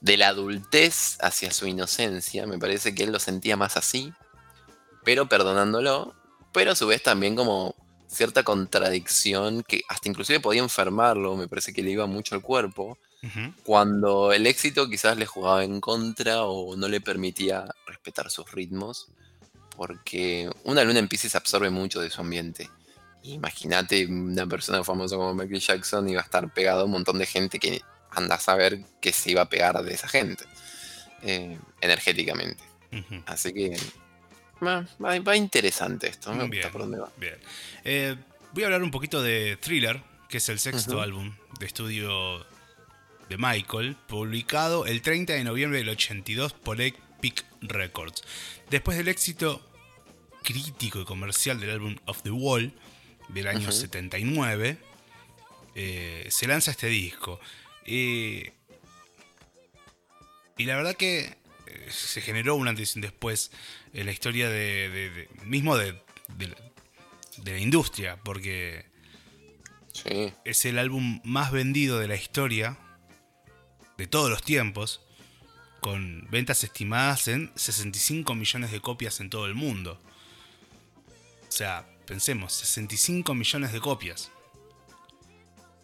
de la adultez hacia su inocencia. Me parece que él lo sentía más así, pero perdonándolo, pero a su vez también como cierta contradicción que hasta inclusive podía enfermarlo, me parece que le iba mucho al cuerpo, cuando el éxito quizás le jugaba en contra o no le permitía respetar sus ritmos, porque una luna en Pisces absorbe mucho de su ambiente. Imagínate una persona famosa como Michael Jackson iba a estar pegado a un montón de gente que anda a saber que se iba a pegar de esa gente eh, energéticamente. Así que va, interesante esto, me
Bien.
gusta por dónde va.
Bien. Eh, voy a hablar un poquito de Thriller, que es el sexto álbum de estudio de Michael, publicado el 30 de noviembre del 82 por Epic Records. Después del éxito crítico y comercial del álbum Of the Wall del año
Ujú.
79, eh, se lanza este disco. Eh, y la verdad que se generó un antes y un después en la historia de, de- de- mismo de, de- la industria, porque
Sí,
es el álbum más vendido de la historia de todos los tiempos, con ventas estimadas en 65 millones de copias en todo el mundo. O sea, pensemos, 65 millones de copias.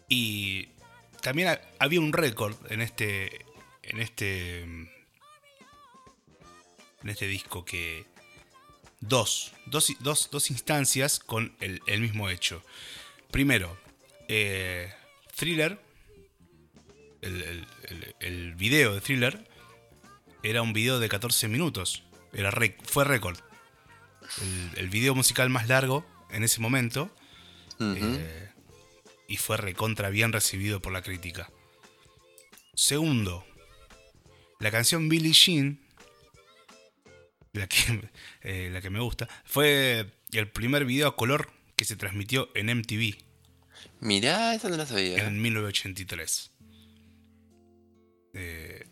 Y también ha- había un récord en este en este en este disco que dos, dos, dos, dos instancias con el, el mismo hecho. Primero, eh, Thriller, el, el- video de Thriller, era un video de 14 minutos. Era rec- fue récord. El, video musical más largo en ese momento. Eh, y fue recontra bien recibido por la crítica. Segundo, la canción Billie Jean, la que, eh, la que me gusta, fue el primer video a color que se transmitió en MTV
Mirá, esa no la sabía.
en 1983. Eh,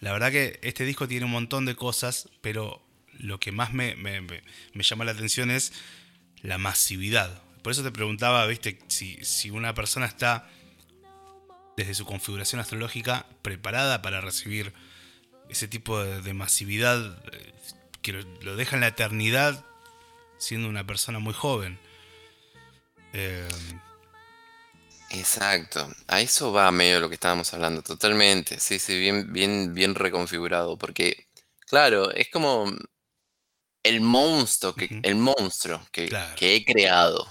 la verdad que este disco tiene un montón de cosas, pero lo que más me, me- me- me llama la atención es la masividad. Por eso te preguntaba, viste, si, si una persona está desde su configuración astrológica preparada para recibir ese tipo de, de masividad eh, que lo, lo deja en la eternidad siendo una persona muy joven. Eh,
Exacto, a eso va medio lo que estábamos hablando, totalmente. Sí, sí, bien, bien, bien reconfigurado. Porque, claro, es como el monstruo que, el monstruo que,
Claro.
que he creado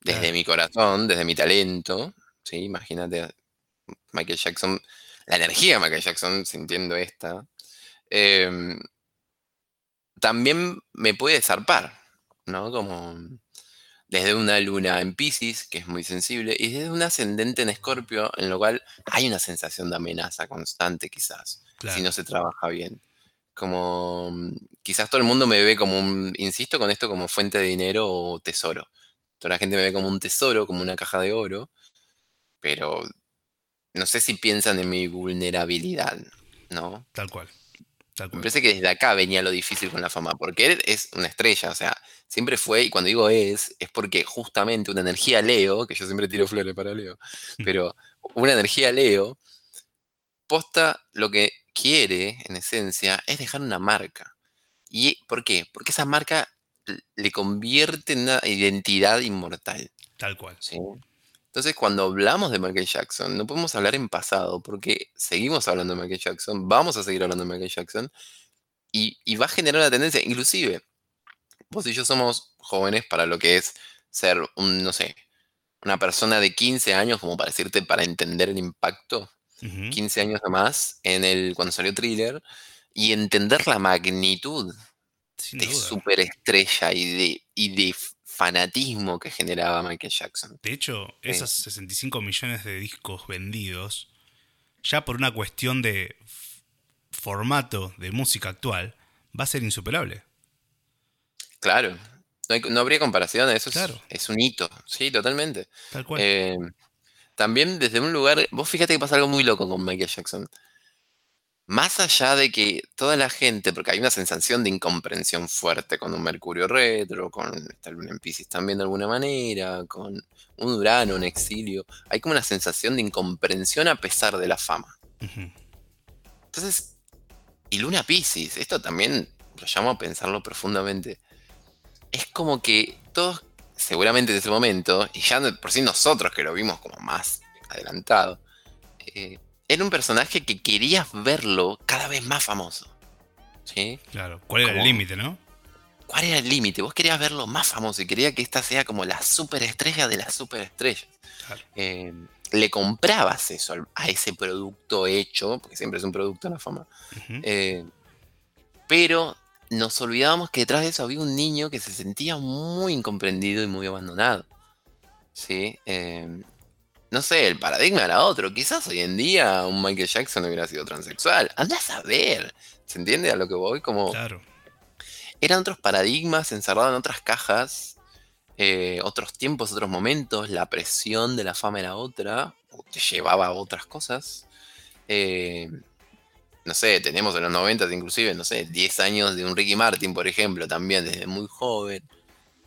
desde
Claro.
mi corazón, desde mi talento. Sí, imagínate Michael Jackson, la energía de Michael Jackson sintiendo esta. em, también me puede zarpar, ¿no? Como desde una luna en Pisces, que es muy sensible, y desde un ascendente en Escorpio, en lo cual hay una sensación de amenaza constante, quizás,
Claro.
si no se trabaja bien. Como quizás todo el mundo me ve como un, insisto con esto, como fuente de dinero o tesoro. Toda la gente me ve como un tesoro, como una caja de oro, pero no sé si piensan en mi vulnerabilidad, ¿no?
Tal cual. Tal
Me parece que desde acá venía lo difícil con la fama, porque él es una estrella, o sea, siempre fue, y cuando digo es, es porque justamente una energía Leo, que yo siempre tiro flores para Leo, pero una energía Leo, posta lo que quiere, en esencia, es dejar una marca. ¿Y por qué? Porque esa marca le convierte en una identidad inmortal.
Tal cual.
¿sí? Entonces, cuando hablamos de Michael Jackson, no podemos hablar en pasado, porque seguimos hablando de Michael Jackson, vamos a seguir hablando de Michael Jackson, y, y va a generar una tendencia. Inclusive, vos y yo somos jóvenes para lo que es ser un, no sé, una persona de 15 años, como para decirte, para entender el impacto,
Ujú.
15 años nomás, en el, cuando salió Thriller, y entender la magnitud de superestrella y de, y de fanatismo que generaba Michael Jackson.
De hecho,
Sí.
esos 65 millones de discos vendidos, ya por una cuestión de formato de música actual, va a ser insuperable.
Claro, no, hay- no habría comparación, eso es,
Claro.
es un hito, sí, totalmente.
Tal cual.
Eh, también desde un lugar, vos fíjate que pasa algo muy loco con Michael Jackson. Más allá de que toda la gente, porque hay una sensación de incomprensión fuerte con un Mercurio retro, con esta luna en Pisces también de alguna manera, con un Urano en exilio, hay como una sensación de incomprensión a pesar de la fama. Entonces, y Luna Pisces, esto también lo llamo a pensarlo profundamente. Es como que todos, seguramente en ese momento, y ya por sí nosotros que lo vimos como más adelantado, eh, era un personaje que querías verlo cada vez más famoso. ¿Sí?
Claro. ¿Cuál era el límite, no?
¿Cuál era el límite? Vos querías verlo más famoso y querías que esta sea como la superestrella de las superestrellas.
Claro.
Eh, le comprabas eso a ese producto hecho, porque siempre es un producto la fama, eh, pero nos olvidábamos que detrás de eso había un niño que se sentía muy incomprendido y muy abandonado. ¿Sí? Eh, no sé, el paradigma era otro. Quizás hoy en día un Michael Jackson hubiera sido transexual. Anda a saber. ¿Se entiende a lo que voy? Como
Claro.
eran otros paradigmas encerrados en otras cajas, eh, otros tiempos, otros momentos, la presión de la fama era otra, o te llevaba a otras cosas. Eh, no sé, tenemos en los 90 inclusive, no sé, 10 años de un Ricky Martin, por ejemplo, también desde muy joven,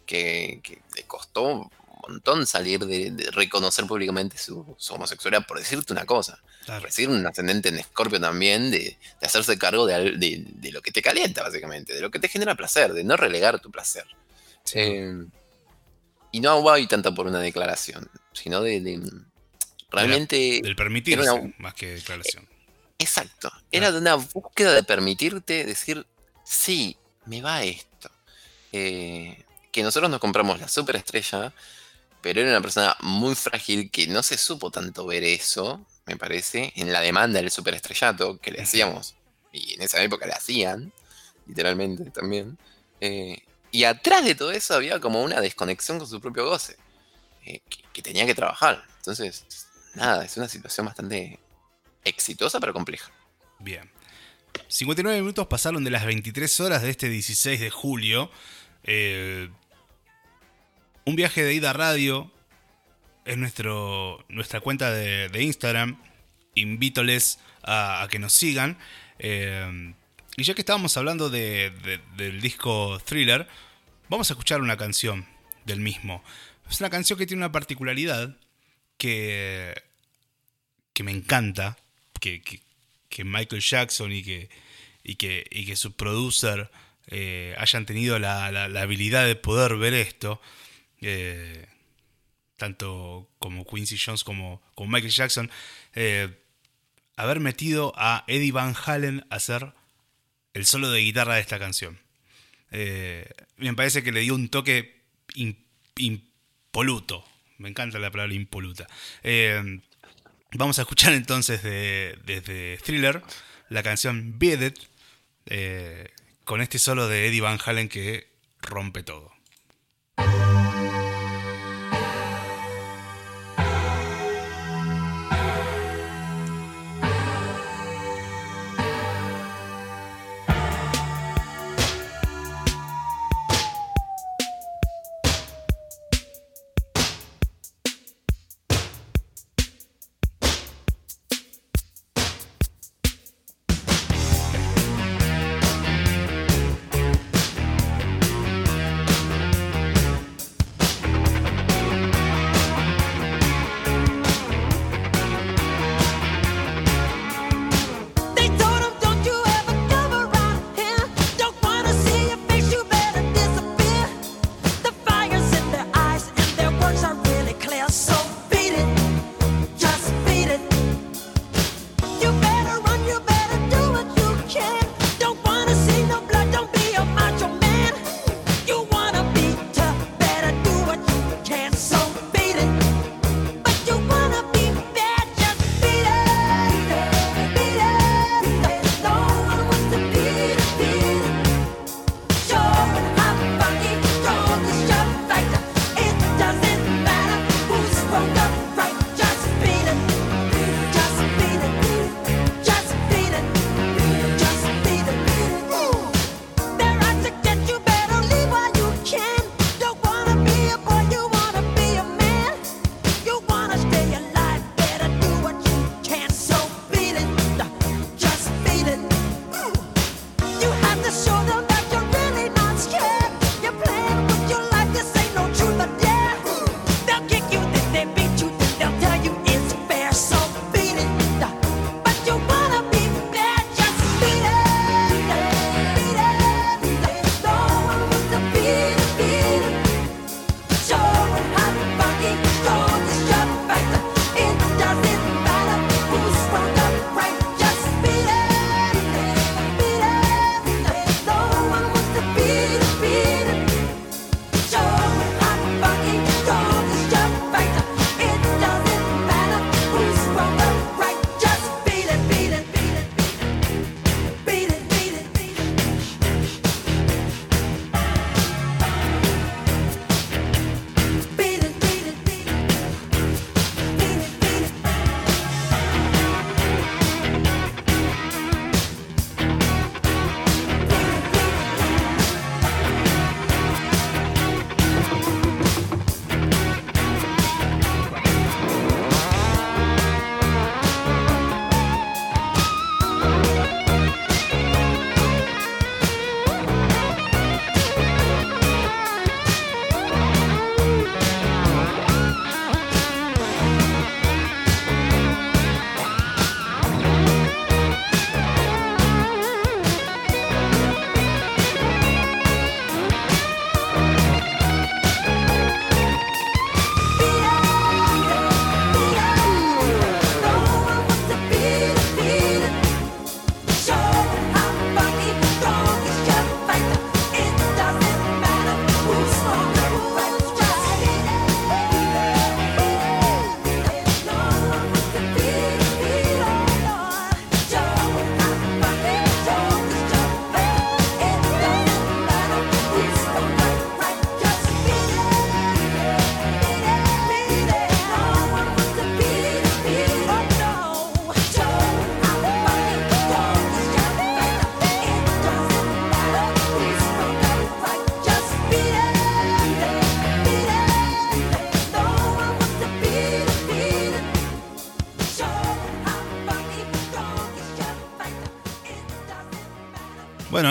que, que le costó montón salir de, de reconocer públicamente su, su homosexualidad, por decirte una cosa
Claro.
recibir un ascendente en Escorpio también, de, de hacerse cargo de, lo que te calienta, básicamente, de lo que te genera placer, de no relegar tu placer. Eh, y no hay tanto por una declaración, sino de, realmente,
Del permitirse,
una-
más que declaración.
exacto, era de una búsqueda de permitirte decir, sí, me va esto. Eh, que nosotros nos compramos la superestrella, pero era una persona muy frágil que no se supo tanto ver eso, me parece, en la demanda del superestrellato que le hacíamos, y en esa época le hacían, literalmente también. eh, y atrás de todo eso había como una desconexión con su propio goce, eh, que, que tenía que trabajar. Entonces, nada, es una situación bastante exitosa pero compleja.
Bien. 59 minutos pasaron de las 23 horas de este 16 de julio. Eh, un viaje de ida radio es nuestro, nuestra cuenta de, Instagram. Invítoles a, que nos sigan. Eh, y ya que estábamos hablando de- de- del disco Thriller, vamos a escuchar una canción del mismo. Es una canción que tiene una particularidad que, que me encanta. Que, que- que Michael Jackson y que, y que, y que su producer eh, hayan tenido la- la habilidad de poder ver esto. Eh, tanto como Quincy Jones como, Michael Jackson, eh, haber metido a Eddie Van Halen a hacer el solo de guitarra de esta canción. Eh, me parece que le dio un toque im- impoluto. Me encanta la palabra impoluta. Vamos a escuchar entonces de- desde Thriller la canción Beat It, con este solo de Eddie Van Halen que rompe todo.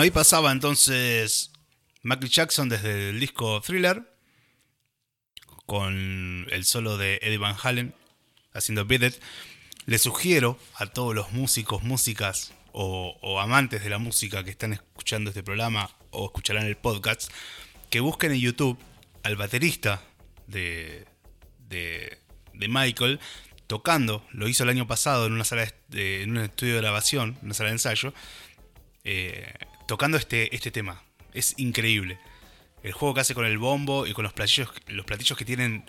Ahí pasaba entonces Michael Jackson desde el disco Thriller con el solo de Eddie Van Halen haciendo Beat. Le sugiero a todos los músicos, músicas o, amantes de la música que están escuchando este programa o escucharán el podcast que busquen en YouTube al baterista de, de, de Michael tocando, lo hizo el año pasado en una sala de, en un estudio de grabación, una sala de ensayo, eh, tocando este, este tema. Es increíble. El juego que hace con el bombo y con los platillos, los platillos que tienen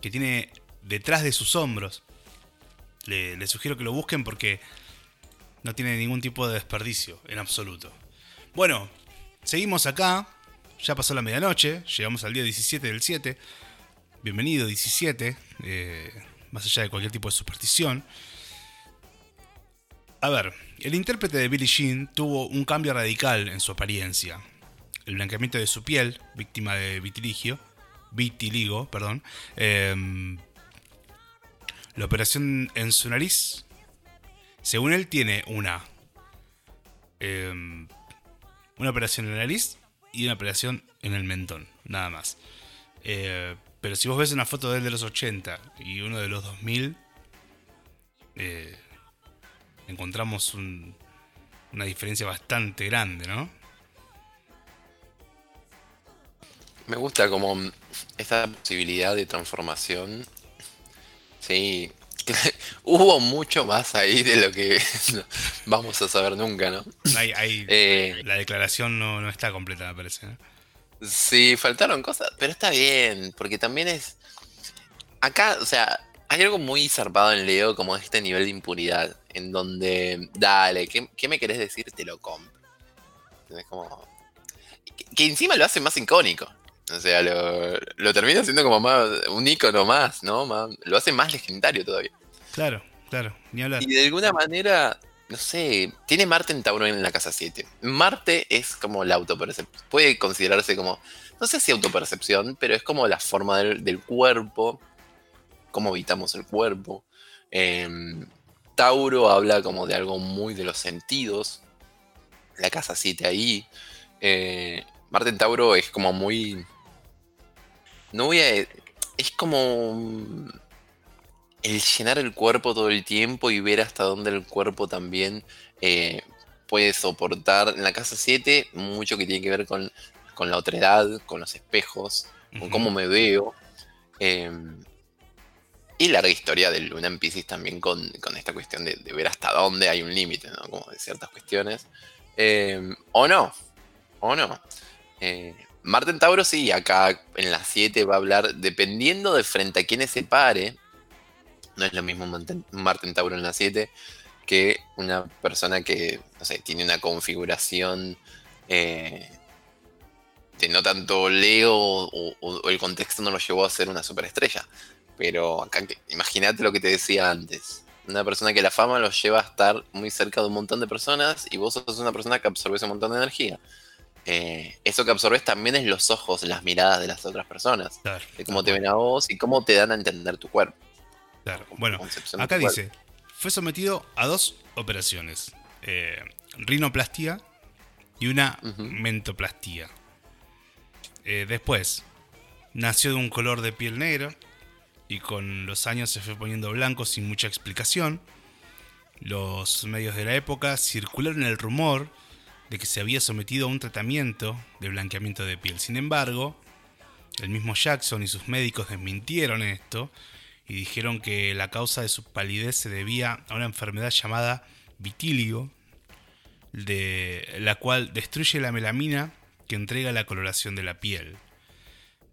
que tiene detrás de sus hombros. Le, le sugiero que lo busquen porque no tiene ningún tipo de desperdicio en absoluto. Bueno, seguimos acá. Ya pasó la medianoche. Llegamos al día 17 del 7. Bienvenido 17. eh, más allá de cualquier tipo de superstición. A ver, el intérprete de Billie Jean tuvo un cambio radical en su apariencia. El blanqueamiento de su piel, víctima de vitiligio, vitiligo, perdón, em, la operación en su nariz, según él tiene una, em, una operación en la nariz y una operación en el mentón, nada más. Eh, pero si vos ves una foto de él de los 80 y uno de los 2000, eh, encontramos un- una diferencia bastante grande, ¿no?
Me gusta como esta posibilidad de transformación. Sí, hubo mucho más ahí de lo que vamos a saber nunca, ¿no?
Hay, hay-
Eh,
la declaración no, no está completa, me parece. ¿no?
Sí, faltaron cosas, pero está bien, porque también es... Acá, o sea, hay algo muy zarpado en Leo como este nivel de impunidad, en donde, dale, ¿qué, qué me querés decir? Te lo compro. Es como... Que, que encima lo hace más icónico. O sea, lo, lo termina haciendo como más un icono más, ¿no? Más- lo hace más legendario todavía.
Claro, claro, ni hablar.
Y de alguna manera, no sé, tiene Marte en Tauro en la casa 7. Marte es como la autopercepción. Puede considerarse como, no sé si autopercepción, pero es como la forma del, del cuerpo, cómo habitamos el cuerpo. Em, Tauro habla como de algo muy de los sentidos. La casa 7 ahí. Eh, Marte en Tauro es como muy... No voy a... Es como el llenar el cuerpo todo el tiempo y ver hasta dónde el cuerpo también eh, puede soportar. En la casa 7, mucho que tiene que ver con, con la otredad, con los espejos, con cómo me veo. eh, y larga historia de Luna en Pisces también con, con esta cuestión de, ver hasta dónde hay un límite, ¿no? Como de ciertas cuestiones. Eh, o no, o no. Eh, Marte Tauro sí, acá en la 7 va a hablar, dependiendo de frente a quienes se pare, no es lo mismo Marte Marte en Tauro en la 7 que una persona que, tiene una configuración eh, no tanto Leo o el contexto no lo llevó a ser una superestrella. Pero acá, imagínate lo que te decía antes. Una persona que la fama lo lleva a estar muy cerca de un montón de personas y vos sos una persona que absorbe ese montón de energía. Eh, eso que absorbes también es los ojos, las miradas de las otras personas,
Claro,
de cómo te ven a vos y cómo te dan a entender tu cuerpo.
claro. Bueno, acá
cuerpo.
dice, fue sometido a dos operaciones. eh, rinoplastia y una
Ujú.
mentoplastía. Eh, después, nació de un color de piel negro y con los años se fue poniendo blanco sin mucha explicación. Los medios de la época circularon el rumor de que se había sometido a un tratamiento de blanqueamiento de piel. Sin embargo, el mismo Jackson y sus médicos desmintieron esto y dijeron que la causa de su palidez se debía a una enfermedad llamada vitíligo, de la cual destruye la melamina que entrega la coloración de la piel.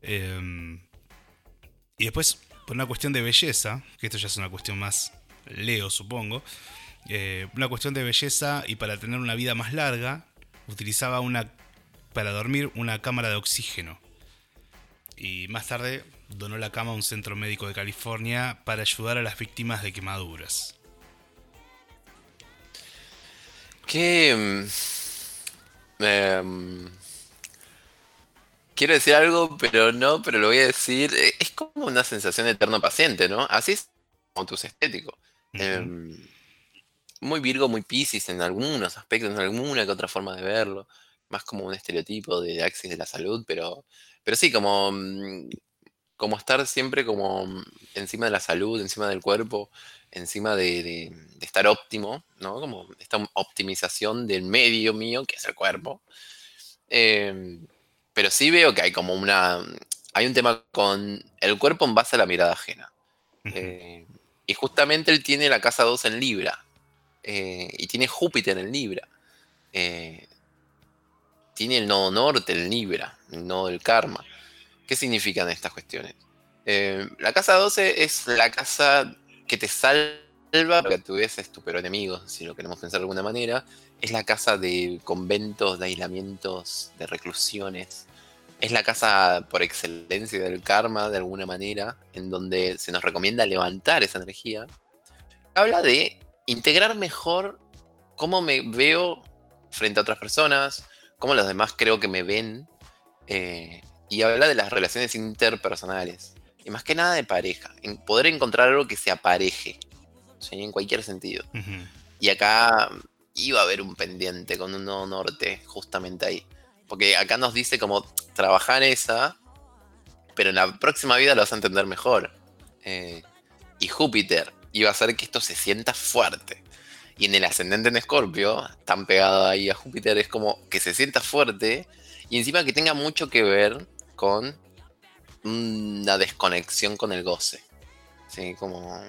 Em, y después, por una cuestión de belleza, que esto ya es una cuestión más leo, supongo, eh, una cuestión de belleza y para tener una vida más larga, utilizaba una para dormir una cámara de oxígeno. Y más tarde donó la cama a un centro médico de California para ayudar a las víctimas de quemaduras.
Que. mm, em, quiero decir algo, pero no, pero lo voy a decir. eh, Es como una sensación de eterno paciente, ¿no? Así es como tus estético.
Ujú.
Em, muy Virgo, muy Pisces en algunos aspectos, en alguna que otra forma de verlo. Más como un estereotipo de Axis de la salud, pero, pero sí, como, mm, como estar siempre como encima de la salud, encima del cuerpo, encima de, de- de estar óptimo, ¿no? Como esta optimización del medio mío, que es el cuerpo. Em, pero sí veo que hay como una. Hay un tema con el cuerpo en base a la mirada ajena. Eh, y justamente él tiene la casa 2 en Libra. eh, y tiene Júpiter en Libra. eh, tiene el nodo norte en Libra, el nodo del karma. ¿Qué significan estas cuestiones? La casa 12 es la casa que te salva, porque a tu vez es tu peor enemigo, si lo queremos pensar de alguna manera. Es la casa de conventos, de aislamientos, de reclusiones. Es la casa por excelencia del karma, de alguna manera, en donde se nos recomienda levantar esa energía. Habla de integrar mejor cómo me veo frente a otras personas, cómo los demás creo que me ven, eh, y habla de las relaciones interpersonales. Y más que nada de pareja, en poder encontrar algo que se apareje, ¿sí? en cualquier sentido. Y acá iba a haber un pendiente con un nodo norte, justamente ahí. Porque acá nos dice como trabajar esa, pero en la próxima vida lo vas a entender mejor. Eh, y Júpiter iba a hacer que esto se sienta fuerte. Y en el ascendente en Escorpio, tan pegado ahí a Júpiter, es como que se sienta fuerte y encima que tenga mucho que ver con una desconexión con el goce. ¿Sí? Como...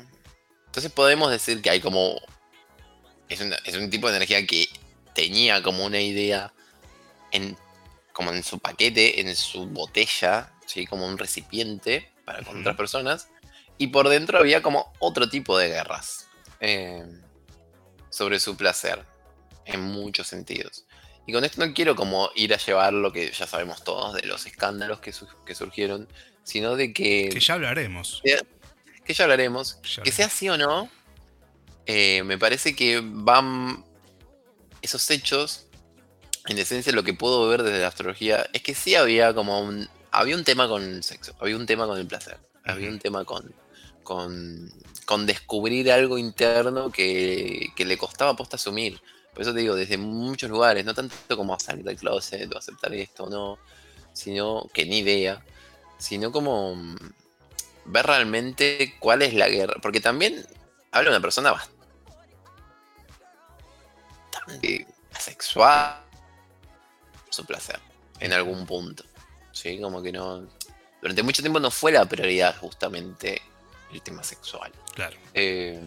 Entonces podemos decir que hay como es, es un tipo de energía que tenía como una idea en, como en su paquete, en su botella, ¿sí? como un recipiente para con otras personas. Y por dentro había como otro tipo de guerras eh, sobre su placer, en muchos sentidos. Y con esto no quiero como ir a llevar lo que ya sabemos todos de los escándalos que, su- que surgieron, sino de que,
Que ya hablaremos.
que ya hablaremos,
Ya
que sea así o no, eh, me parece que van esos hechos, en esencia lo que puedo ver desde la astrología, es que sí había como un, había un tema con el sexo, había un tema con el placer, había un tema con, con, con descubrir algo interno que, que le costaba posta asumir. Por eso te digo, desde muchos lugares, no tanto como salir del closet o aceptar esto o no, sino que ni idea, sino como mm, ver realmente cuál es la guerra. Porque también habla una persona bastante asexual, su placer, en algún punto. ¿Sí? Como que no. Durante mucho tiempo no fue la prioridad justamente el tema sexual.
Claro.
Eh,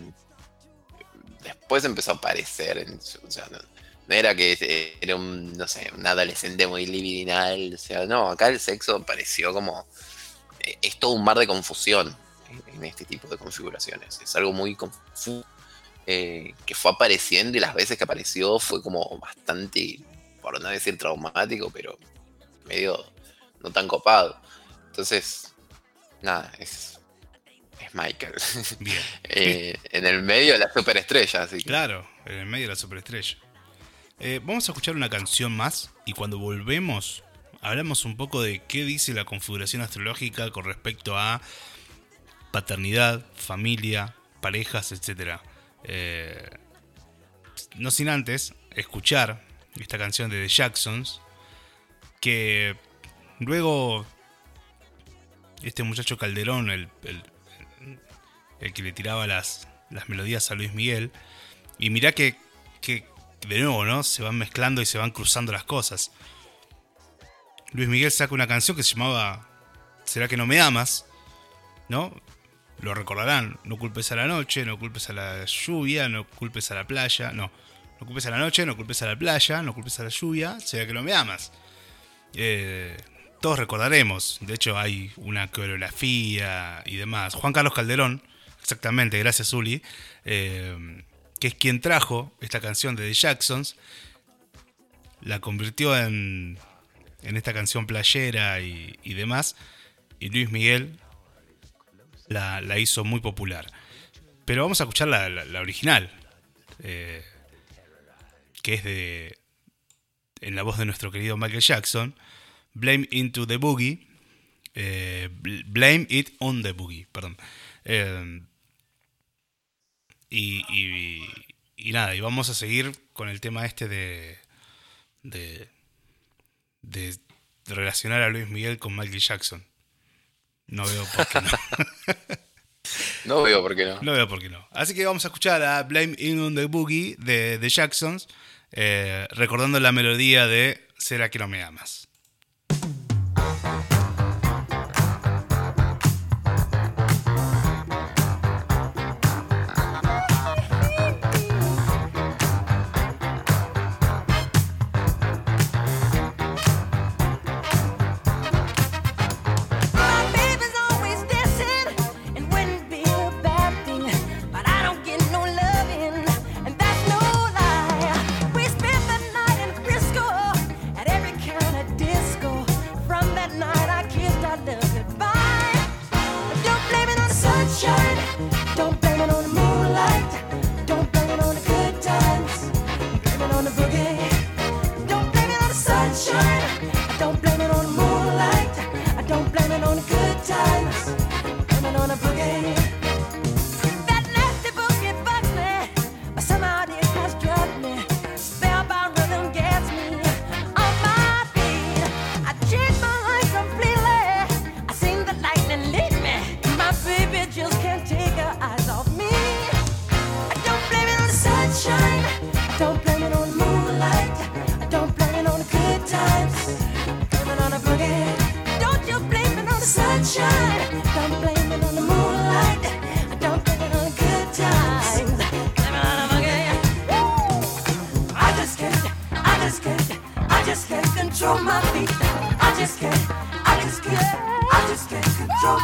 después empezó a aparecer en o sea, no, no era que eh, era un, no sé, un adolescente muy libidinal, o sea, no, acá el sexo apareció como, eh, es todo un mar de confusión en, en este tipo de configuraciones, es algo muy confuso, eh, que fue apareciendo y las veces que apareció fue como bastante, por no decir traumático, pero medio no tan copado. Entonces, nada, es, es Michael.
Bien.
Eh, en el medio de la superestrella, así que.
Claro, en el medio de la superestrella. Eh, vamos a escuchar una canción más y cuando volvemos hablamos un poco de qué dice la configuración astrológica con respecto a paternidad, familia, parejas, etc. Eh, no sin antes escuchar esta canción de The Jacksons que luego este muchacho Calderón, el, el- que le tiraba las, las melodías a Luis Miguel, y mirá que, que de nuevo, ¿no? Se van mezclando y se van cruzando las cosas. Luis Miguel saca una canción que se llamaba ¿Será que no me amas? ¿No? Lo recordarán. No culpes a la noche, no culpes a la lluvia, no culpes a la playa. No. No culpes a la noche, no culpes a la playa, no culpes a la lluvia. ¿Será que no me amas? Eh, todos recordaremos. De hecho, hay una coreografía y demás. Juan Carlos Calderón, exactamente, gracias, Uli. eh, que es quien trajo esta canción de The Jacksons, la convirtió en, en esta canción playera y, demás, y Luis Miguel la, la hizo muy popular. Pero vamos a escuchar la, la- la original, eh, que es de en la voz de nuestro querido Michael Jackson, Blame Into the Boogie, eh, bl- Blame It on the Boogie, perdón. Eh, y, y- y nada, y vamos a seguir con el tema este de, de, de relacionar a Luis Miguel con Michael Jackson. No veo por qué no.
No veo por qué no.
No veo por qué no. Así que vamos a escuchar a Blame In on the Boogie de, de Jacksons, eh, recordando la melodía de ¿Será que no me amas?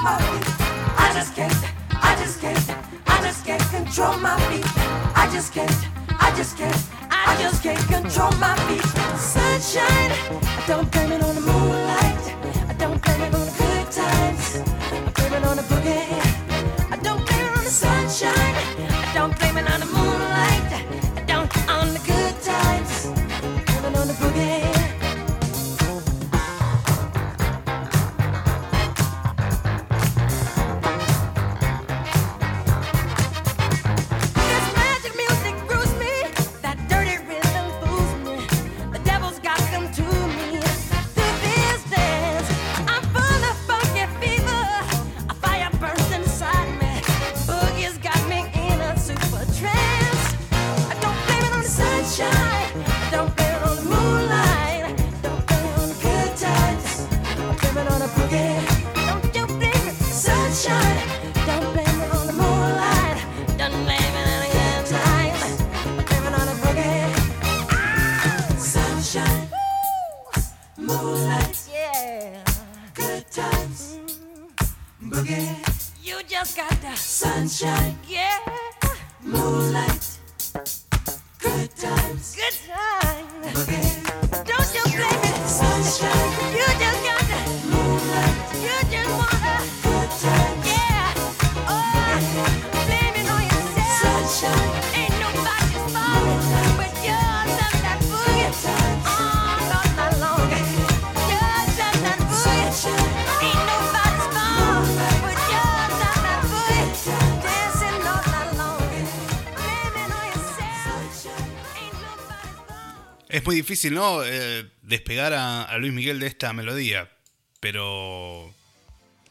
Control
difícil, ¿no? Eh, despegar a, Luis Miguel de esta melodía, pero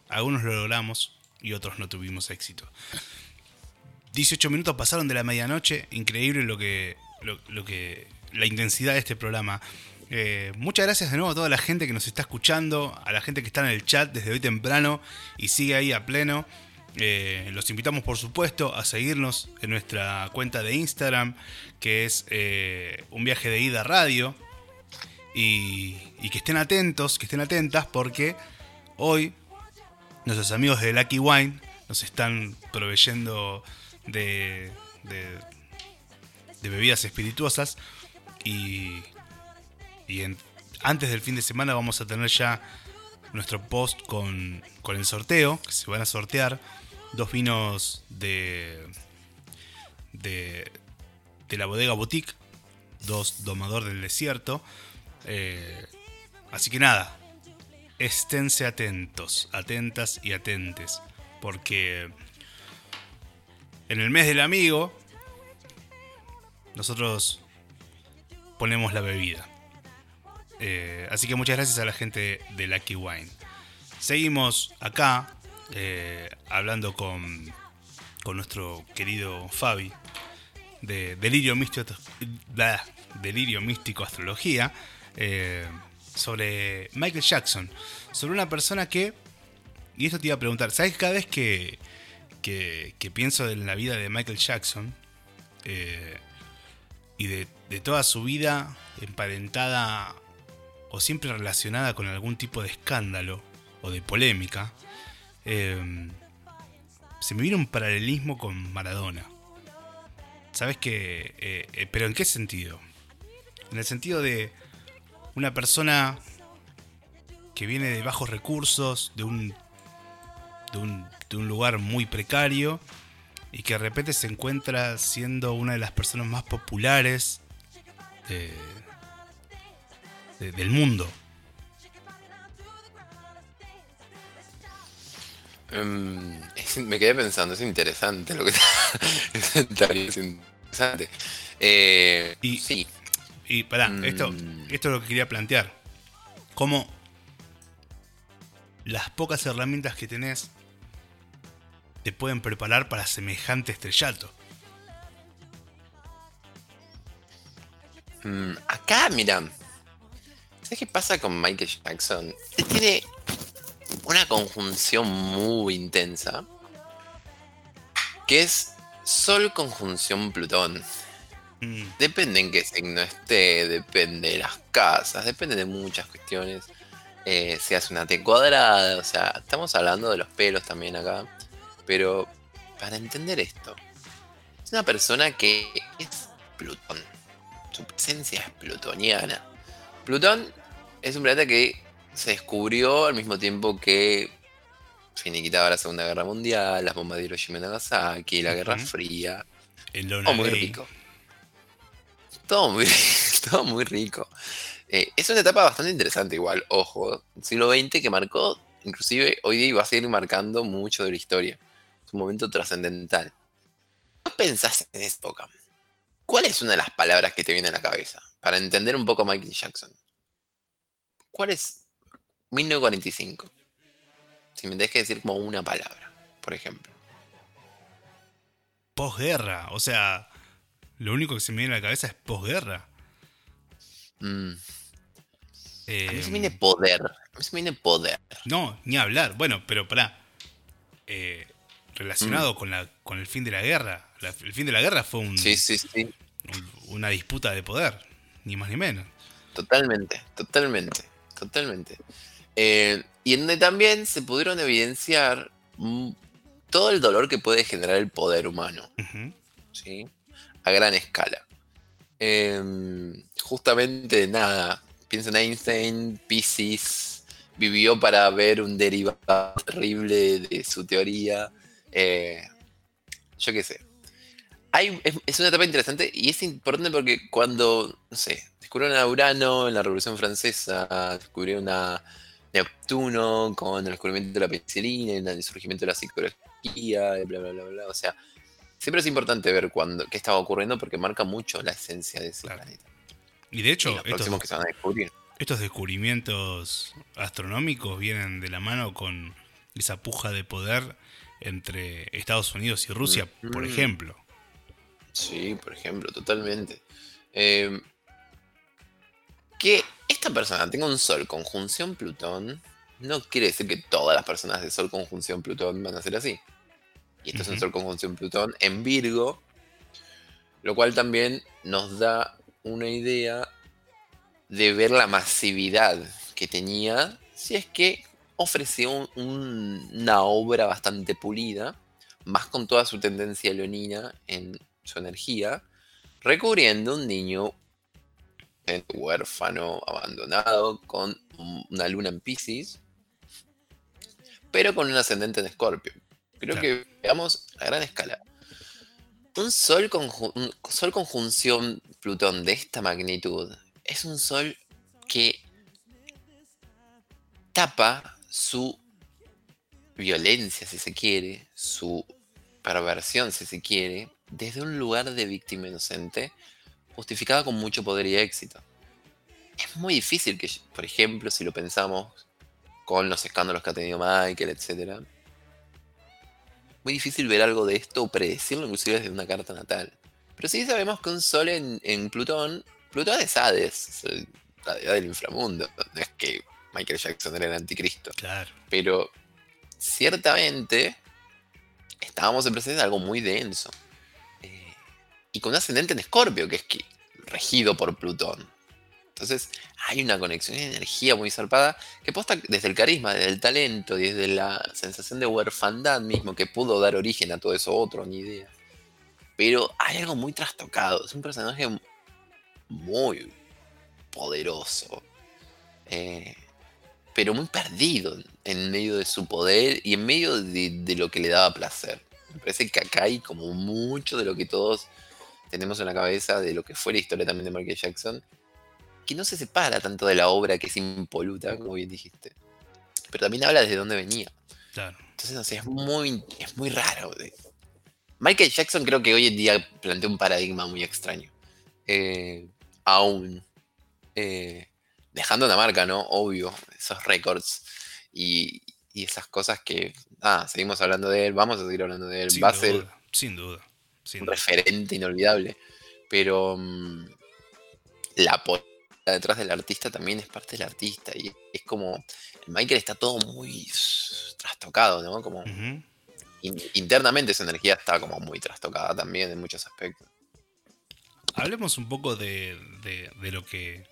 algunos lo logramos y otros no tuvimos éxito. 18 minutos pasaron de la medianoche, increíble lo que, lo que la intensidad de este programa. Eh, muchas gracias de nuevo a toda la gente que nos está escuchando, a la gente que está en el chat desde hoy temprano y sigue ahí a pleno. Eh, los invitamos, por supuesto, a seguirnos en nuestra cuenta de Instagram, que es eh, un viaje de ida radio. Y, que estén atentos, que estén atentas, porque hoy nuestros amigos de Lucky Wine nos están proveyendo de, bebidas espirituosas. Y, y antes del fin de semana vamos a tener ya nuestro post con, con el sorteo, que se van a sortear dos vinos de, de, de la bodega boutique, dos domador del desierto. Eh, así que nada, esténse atentos, atentas y atentes, porque en el mes del amigo nosotros ponemos la bebida. Eh, así que muchas gracias a la gente de Lucky Wine. Seguimos acá eh, hablando con, con nuestro querido Fabi de Delirio Místico, Delirio Místico Astrología eh, sobre Michael Jackson, sobre una persona que, y esto te iba a preguntar, ¿sabes cada vez que, que, que pienso en la vida de Michael Jackson eh, y de, de toda su vida emparentada o siempre relacionada con algún tipo de escándalo o de polémica, eh, se me viene un paralelismo con Maradona. ¿Sabes qué? Eh, eh, ¿Pero en qué sentido? En el sentido de una persona que viene de bajos recursos, de un, de un, de un lugar muy precario, y que de repente se encuentra siendo una de las personas más populares de- de- del mundo.
Es- me quedé pensando, es interesante lo que está es interesante. Eh,
Y-
sí,
Y pará,
Mm.
esto, esto es lo que quería plantear. Cómo las pocas herramientas que tenés te pueden preparar para semejante estrellato.
Mm, acá, mira, ¿sabes qué pasa con Michael Jackson? Tiene una conjunción muy intensa, que es Sol conjunción Plutón.
Mm,
Depende en qué signo esté, depende de las casas, depende de muchas cuestiones. Eh, si hace una T cuadrada, o sea, estamos hablando de los pelos también acá. Pero para entender esto, es una persona que es Plutón. Su presencia es plutoniana. Plutón es un planeta que se descubrió al mismo tiempo que finiquitaba la Segunda Guerra Mundial, las bombas de Hiroshima y Nagasaki, la Guerra. Fría.
el
Todo muy rico. Todo muy, todo muy rico. Eh, es una etapa bastante interesante igual, ojo. Siglo XX que marcó, inclusive hoy día va a seguir marcando mucho de la historia. Es un momento trascendental. ¿Qué pensás en esa época? ¿Cuál es una de las palabras que te viene a la cabeza? Para entender un poco a Michael Jackson. ¿Cuál es 1945? Si me tenés que decir como una palabra, por ejemplo.
Posguerra. O sea, lo único que se me viene a la cabeza es posguerra.
Mm,
Eh,
a mí se me viene poder. A mí se me viene poder.
no, ni hablar. Bueno, pero pará. Eh, relacionado con, la, con el fin de la guerra. La- el fin de la guerra fue un-
Sí, sí, sí.
un- una disputa de poder. Ni más ni menos.
Totalmente, totalmente, totalmente. Eh, y en donde también se pudieron evidenciar todo el dolor que puede generar el poder humano. ¿sí? A gran escala. Em, justamente nada, piensa en Einstein, Pisces, vivió para ver un derivado terrible de su teoría. eh, yo qué sé. Hay, es, es una etapa interesante y es importante porque cuando, no sé, descubrieron a Urano en la Revolución Francesa, descubrieron a Neptuno con el descubrimiento de la penicilina, el surgimiento de la psicología, y bla, bla, bla, bla. O sea, siempre es importante ver cuando, qué estaba ocurriendo porque marca mucho la esencia de ese
Claro.
planeta.
Y de
Y
hecho,
los
estos,
próximos que se van a descubrir.
estos descubrimientos astronómicos vienen de la mano con esa puja de poder entre Estados Unidos y Rusia, por ejemplo.
Sí, por ejemplo, totalmente. Eh, que esta persona tenga un Sol conjunción Plutón no quiere decir que todas las personas de Sol conjunción Plutón van a ser así. Y esto es un. Sol conjunción Plutón en Virgo, lo cual también nos da una idea de ver la masividad que tenía si es que ofreció un- un- una obra bastante pulida, más con toda su tendencia leonina en su energía, recubriendo un niño huérfano, abandonado, con un- una luna en Pisces, pero con un ascendente en Escorpio. Creo
Claro.
que veamos a gran escala. Un sol, conju- un sol conjunción Plutón de esta magnitud es un sol que tapa su violencia, si se quiere, su perversión, si se quiere, desde un lugar de víctima inocente, justificada con mucho poder y éxito. Es muy difícil que, por ejemplo, si lo pensamos con los escándalos que ha tenido Michael, etc. Muy difícil ver algo de esto o predecirlo inclusive desde una carta natal. Pero sí sabemos que un sol en, en Plutón, Plutón es Hades, es la deidad del inframundo. No es que Michael Jackson era el anticristo.
Claro.
Pero ciertamente estábamos en presencia de algo muy denso. Y con ascendente en Escorpio, que es que, regido por Plutón. Entonces hay una conexión y energía muy zarpada que posta desde el carisma, desde el talento, desde la sensación de huerfandad mismo que pudo dar origen a todo eso otro, ni idea. Pero hay algo muy trastocado. Es un personaje muy poderoso. Eh, pero muy perdido en medio de su poder y en medio de, de lo que le daba placer. Me parece que acá hay como mucho de lo que todos tenemos en la cabeza de lo que fue la historia también de Michael Jackson, que no se separa tanto de la obra que es impoluta, como bien dijiste, pero también habla desde dónde venía.
Claro.
Entonces, no sé, es muy, es muy raro. de- Michael Jackson creo que hoy en día plantea un paradigma muy extraño. Eh, aún. eh, dejando una marca, ¿no? Obvio, esos récords y, y esas cosas que. Ah, seguimos hablando de él, vamos a seguir hablando de él.
Sin
Va a ser
duda, sin duda. Sin
referente inolvidable. Pero mm, la política detrás del artista también es parte del artista. Y es como. El Michael está todo muy trastocado, ¿no? Como in- internamente su energía está como muy trastocada también en muchos aspectos.
Hablemos un poco de, de- de lo que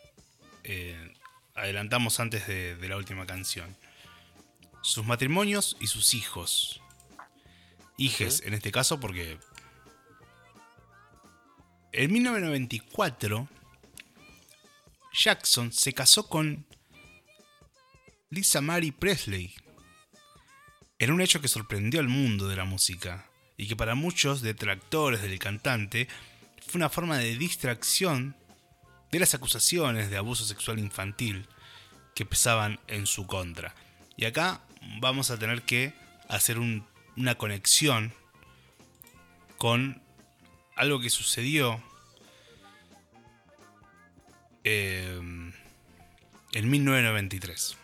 eh, adelantamos antes de, de la última canción. Sus matrimonios y sus hijos. Hijes, en este caso, porque. En 1994, Jackson se casó con Lisa Marie Presley. En un hecho que sorprendió al mundo de la música y que para muchos detractores del cantante fue una forma de distracción de las acusaciones de abuso sexual infantil que pesaban en su contra. Y acá vamos a tener que hacer un- una conexión con algo que sucedió eh, en 1993.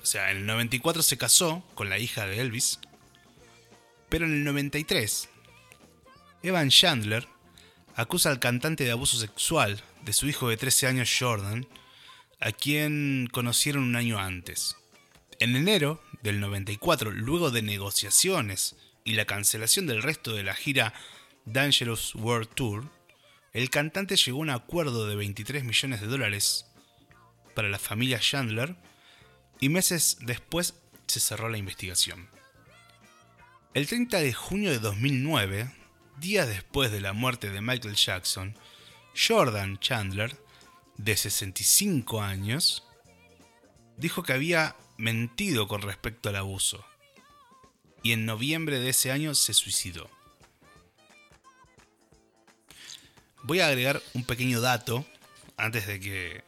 O sea, en el 94 se casó con la hija de Elvis, pero en el 93 Evan Chandler acusa al cantante de abuso sexual de su hijo de 13 años Jordan, a quien conocieron un año antes. En enero del 94, luego de negociaciones y la cancelación del resto de la gira Dangerous World Tour, el cantante llegó a un acuerdo de 23 millones de dólares para la familia Chandler y meses después se cerró la investigación. El 30 de junio de 2009, días después de la muerte de Michael Jackson, Jordan Chandler, de 65 años, dijo que había mentido con respecto al abuso y en noviembre de ese año se suicidó. Voy a agregar un pequeño dato antes de que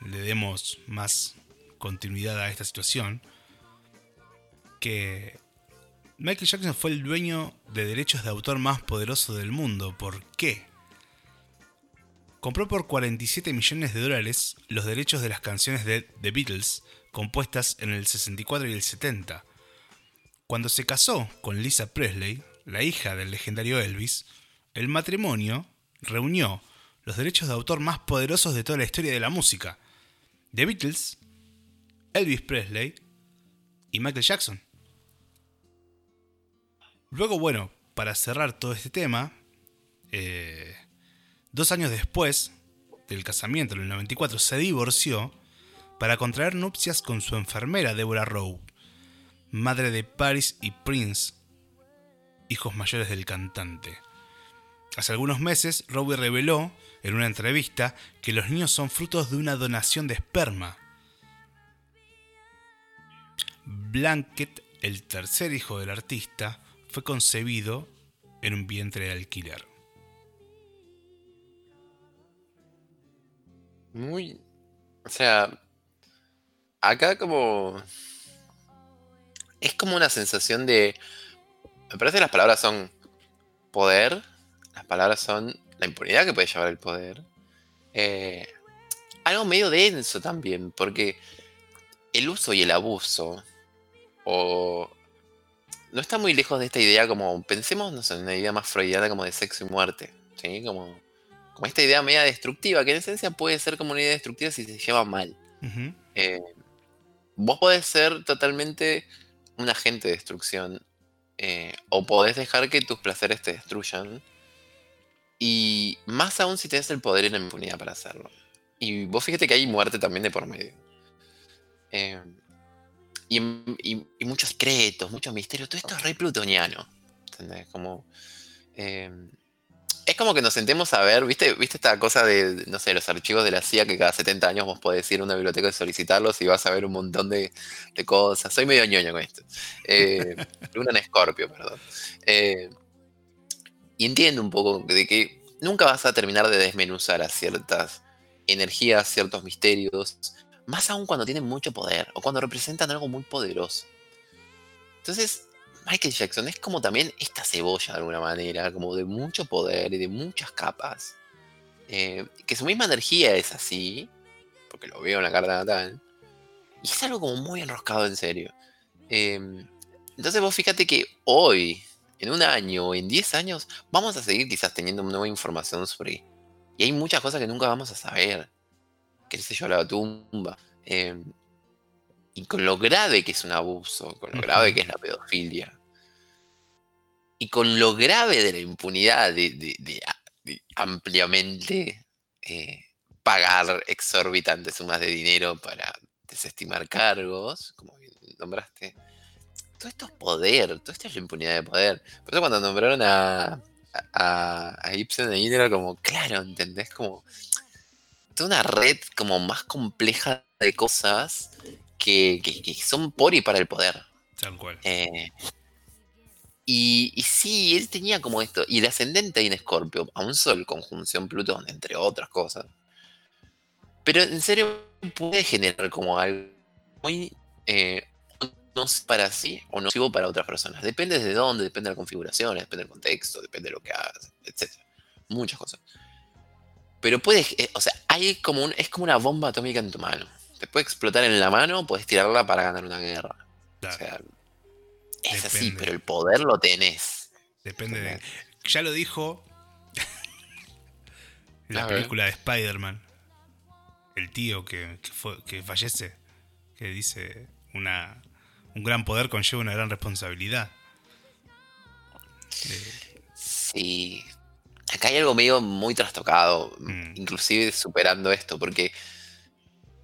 le demos más continuidad a esta situación, que Michael Jackson fue el dueño de derechos de autor más poderoso del mundo. ¿Por qué? Compró por 47 millones de dólares los derechos de las canciones de The Beatles, compuestas en el 64 y el 70. Cuando se casó con Lisa Presley, la hija del legendario Elvis, el matrimonio reunió los derechos de autor más poderosos de toda la historia de la música. The Beatles, Elvis Presley y Michael Jackson. Luego, bueno, para cerrar todo este tema, eh, dos años después del casamiento, en el 94, se divorció para contraer nupcias con su enfermera Deborah Rowe, madre de Paris y Prince, hijos mayores del cantante. Hace algunos meses, Rowe reveló en una entrevista que los niños son frutos de una donación de esperma. Blanket, el tercer hijo del artista, fue concebido en un vientre de alquiler.
Muy. O sea. Acá como. Es como una sensación de. Me parece que las palabras son poder, palabras son la impunidad que puede llevar el poder. Eh, algo medio denso también, porque el uso y el abuso, o no está muy lejos de esta idea como, pensemos no sé, en una idea más freudiana como de sexo y muerte, ¿sí? Como, como esta idea media destructiva, que en esencia puede ser como una idea destructiva si se lleva mal. Eh, vos podés ser totalmente un agente de destrucción. eh, o podés dejar que tus placeres te destruyan. Y más aún si tenés el poder y la impunidad para hacerlo. Y vos fíjate que hay muerte también de por medio. Eh, y, y- muchos secretos, muchos misterios. Todo esto es re plutoniano. ¿Entendés? Como. eh, es como que nos sentemos a ver, ¿viste? ¿Viste esta cosa de, no sé, los archivos de la CIA que cada 70 años vos podés ir a una biblioteca y solicitarlos y vas a ver un montón de, de cosas? Soy medio ñoño con esto. Eh, Luna en Escorpio, perdón. Y entiendo un poco de que nunca vas a terminar de desmenuzar a ciertas energías, ciertos misterios, más aún cuando tienen mucho poder o cuando representan algo muy poderoso. Entonces, Michael Jackson es como también esta cebolla de alguna manera, como de mucho poder y de muchas capas. Eh, que su misma energía es así, porque lo veo en la carta natal, y es algo como muy enroscado en serio. Eh, entonces vos fíjate que hoy, en un año en 10 años, vamos a seguir quizás teniendo nueva información sobre... Y hay muchas cosas que nunca vamos a saber. Qué sé yo, la tumba. eh, y con lo grave que es un abuso, con lo grave que es la pedofilia. Y con lo grave de la impunidad de, de- de ampliamente eh, pagar exorbitantes sumas de dinero para desestimar cargos, como nombraste. Todo esto es poder, todo esto es la impunidad de poder. Por eso cuando nombraron a, a, a Ibsen ahí era como, claro, ¿entendés? Como toda una red como más compleja de cosas que, que- que son por y para el poder.
Tal cual.
Eh, y, y sí, él tenía como esto. Y el ascendente ahí en Escorpio, a un sol, conjunción Plutón, entre otras cosas. Pero en serio puede generar como algo muy eh, no sé para sí o nocivo para otras personas. Depende de dónde, depende de la configuración, depende del contexto, depende de lo que hagas, etc. Muchas cosas. Pero puede, eh, o sea, hay como un, es como una bomba atómica en tu mano. Te puede explotar en la mano, puedes tirarla para ganar una guerra. O
Claro.
sea, es así, pero el poder lo tenés.
Depende de. Ya lo dijo. en la
A ver.
película de Spider-Man. El tío que, que fue, que fallece. Que dice: una, Un gran poder conlleva una gran responsabilidad. Eh,
Sí. Acá hay algo medio muy trastocado,
Mm.
inclusive superando esto, porque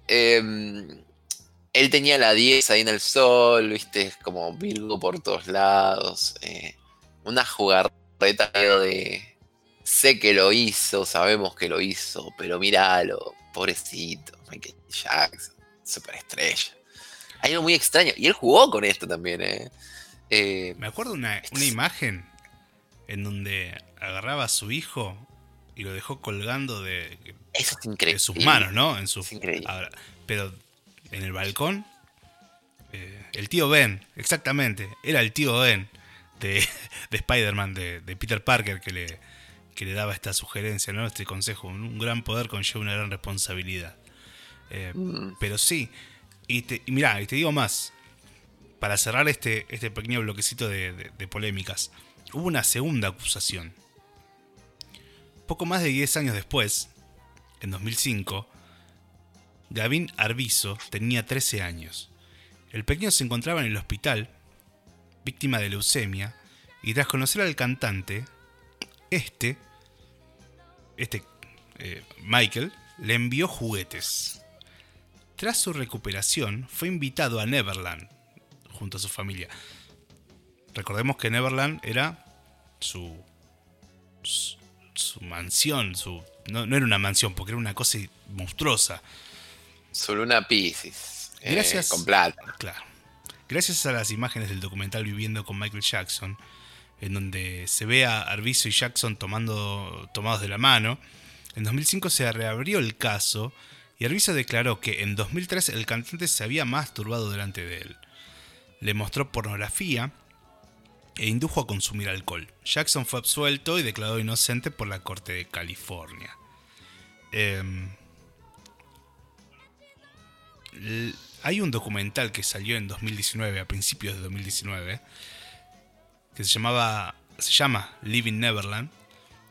em, él tenía la 10 ahí en el sol, viste, como Virgo por todos lados, eh, una jugarreta de sé que lo hizo, sabemos que lo hizo, pero míralo, pobrecito, Michael Jackson, superestrella. Hay algo muy extraño, y él jugó con esto también, eh. Eh,
me acuerdo una, una imagen en donde agarraba a su hijo y lo dejó colgando de,
eso es increíble.
de sus manos, ¿no? En sus,
Es increíble.
ahora, pero en el balcón, eh, el tío Ben, exactamente, era el tío Ben de, de Spider-Man, de, de Peter Parker, que le, que le daba esta sugerencia, ¿no? Este consejo. Un gran poder conlleva una gran responsabilidad. Eh,
Mm.
pero sí, y, te, y mirá, y te digo más, para cerrar este, este pequeño bloquecito de, polémicas, hubo una segunda acusación. Poco más de 10 años después, en 2005, Gavin Arvizo tenía 13 años. El pequeño se encontraba en el hospital, víctima de leucemia, y tras conocer al cantante, este, este eh, Michael, le envió juguetes. Tras su recuperación, fue invitado a Neverland junto a su familia. Recordemos que Neverland era su, su, su mansión, su, no, no era una mansión, porque era una cosa monstruosa.
Su luna Pisces. eh,
Gracias.
con plata.
Claro. Gracias a las imágenes del documental Viviendo con Michael Jackson, en donde se ve a Arvizo y Jackson tomando, tomados de la mano, en 2005 se reabrió el caso y Arvizo declaró que en 2003 el cantante se había masturbado delante de él. Le mostró pornografía e indujo a consumir alcohol. Jackson fue absuelto y declarado inocente por la Corte de California. Em, hay un documental que salió en 2019, a principios de 2019, que se llamaba se llama Living Neverland,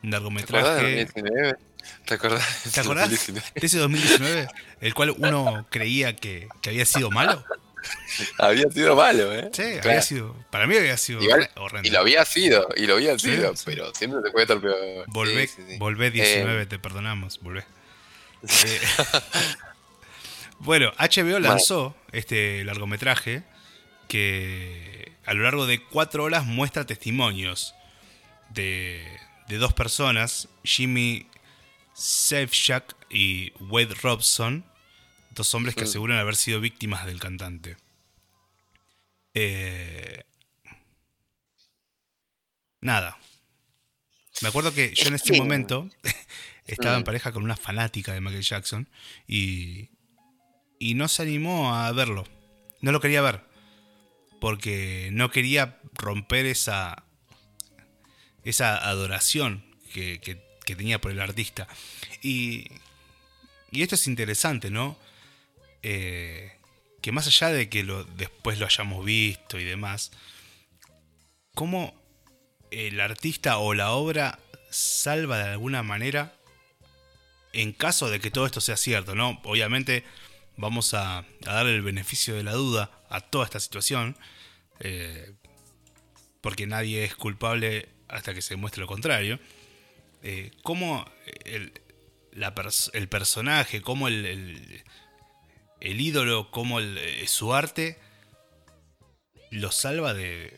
un
¿Te acordás
largometraje.
De 2019? ¿Te acordás?
¿Te acordás
2019?
de ese 2019? El cual uno creía que, que había sido malo.
Había sido malo, ¿eh?
Sí,
Claro.
había sido. Para mí había sido
Igual,
horre- horrendo.
Y lo había sido, y lo había sido,
sí.
pero siempre te puede estar peor.
Volvé,
Sí, sí, sí.
volvé 19, te perdonamos, volvé. Eh, bueno, HBO lanzó este largometraje que a lo largo de cuatro horas muestra testimonios de, de dos personas, Jimmy Safejack y Wade Robson, dos hombres que
Mm.
aseguran haber sido víctimas del cantante. Eh, nada. Me acuerdo que yo en ese
que-
momento estaba en
Mm.
pareja con una fanática de Michael Jackson y, y no se animó a verlo. No lo quería ver. Porque no quería romper esa, esa adoración que, que- que tenía por el artista. Y, y esto es interesante, ¿no? Eh, que más allá de que lo, después lo hayamos visto y demás, cómo el artista o la obra salva de alguna manera en caso de que todo esto sea cierto, ¿no? Obviamente vamos a, darle el beneficio de la duda a toda esta situación, eh, porque nadie es culpable hasta que se demuestre lo contrario. Eh, cómo el, la pers- el personaje, cómo el, el- el ídolo, cómo el- eh, su arte lo salva de,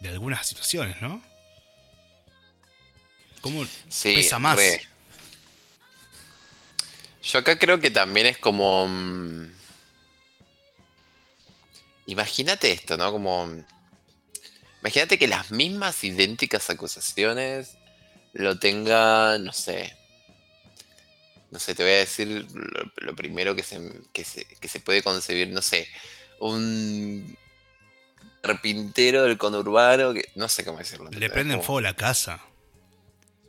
de algunas situaciones, ¿no? ¿Cómo
Sí,
pesa más?
re. Yo acá creo que también es como. mm, Imagínate esto, ¿no? Como. mm, Imagínate que las mismas idénticas acusaciones lo tengan, no sé. No sé, te voy a decir lo, lo primero que se, que, se, que se puede concebir, no sé. Un carpintero del conurbano, que no sé cómo decirlo.
Le prenden
Como-
fuego la casa.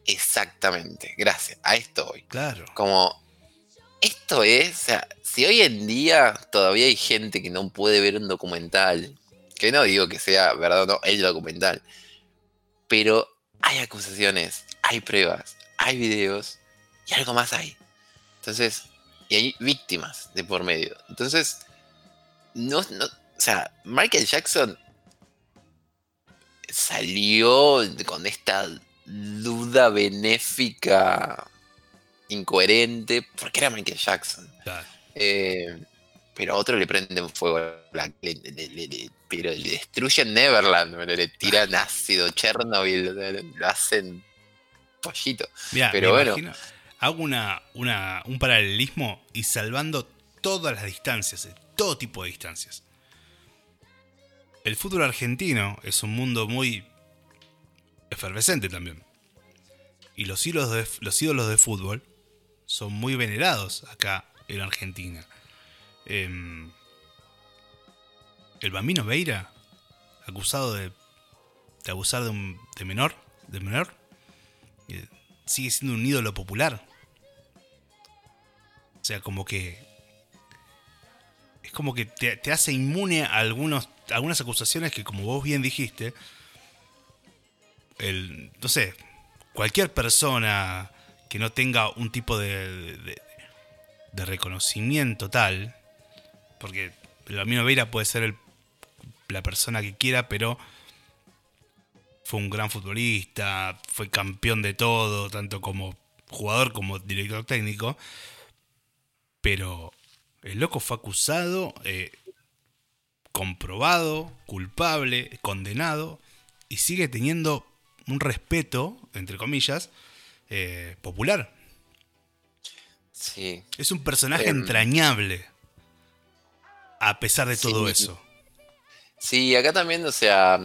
Exactamente, gracias. A esto voy.
Claro.
Como, esto es, o sea, si hoy en día todavía hay gente que no puede ver un documental, que no digo que sea verdad o no, el documental, pero hay acusaciones, hay pruebas, hay videos y algo más hay. Entonces, y hay víctimas de por medio. Entonces, no, no, o sea, Michael Jackson salió con esta duda benéfica incoherente porque era Michael Jackson.
claro.
Eh, pero a otro le prenden fuego, la- le- le- le- le- pero le destruyen Neverland, le, le tiran ácido, Chernobyl, lo hacen pollito.
Mira,
Pero
me
bueno.
imagino- hago una, una- un paralelismo y salvando todas las distancias, eh, todo tipo de distancias. El fútbol argentino es un mundo muy efervescente también. Y los ídolos de, los ídolos de fútbol son muy venerados acá en Argentina. Em, el Bambino Veira, acusado de, de abusar de un de menor, de menor, sigue siendo un ídolo popular. O sea, como que. Es como que te, te hace inmune a algunos, algunas acusaciones que, como vos bien dijiste, el, no sé, cualquier persona que no tenga un tipo de, de, reconocimiento tal, porque el Bambino Veira puede ser el- la persona que quiera, pero fue un gran futbolista, fue campeón de todo, tanto como jugador como director técnico. Pero el loco fue acusado, eh, comprobado, culpable, condenado, y sigue teniendo un respeto, entre comillas, eh, popular.
Sí.
Es un personaje
Em.
entrañable, a pesar de todo
Sí.
eso.
Sí, acá también, o sea,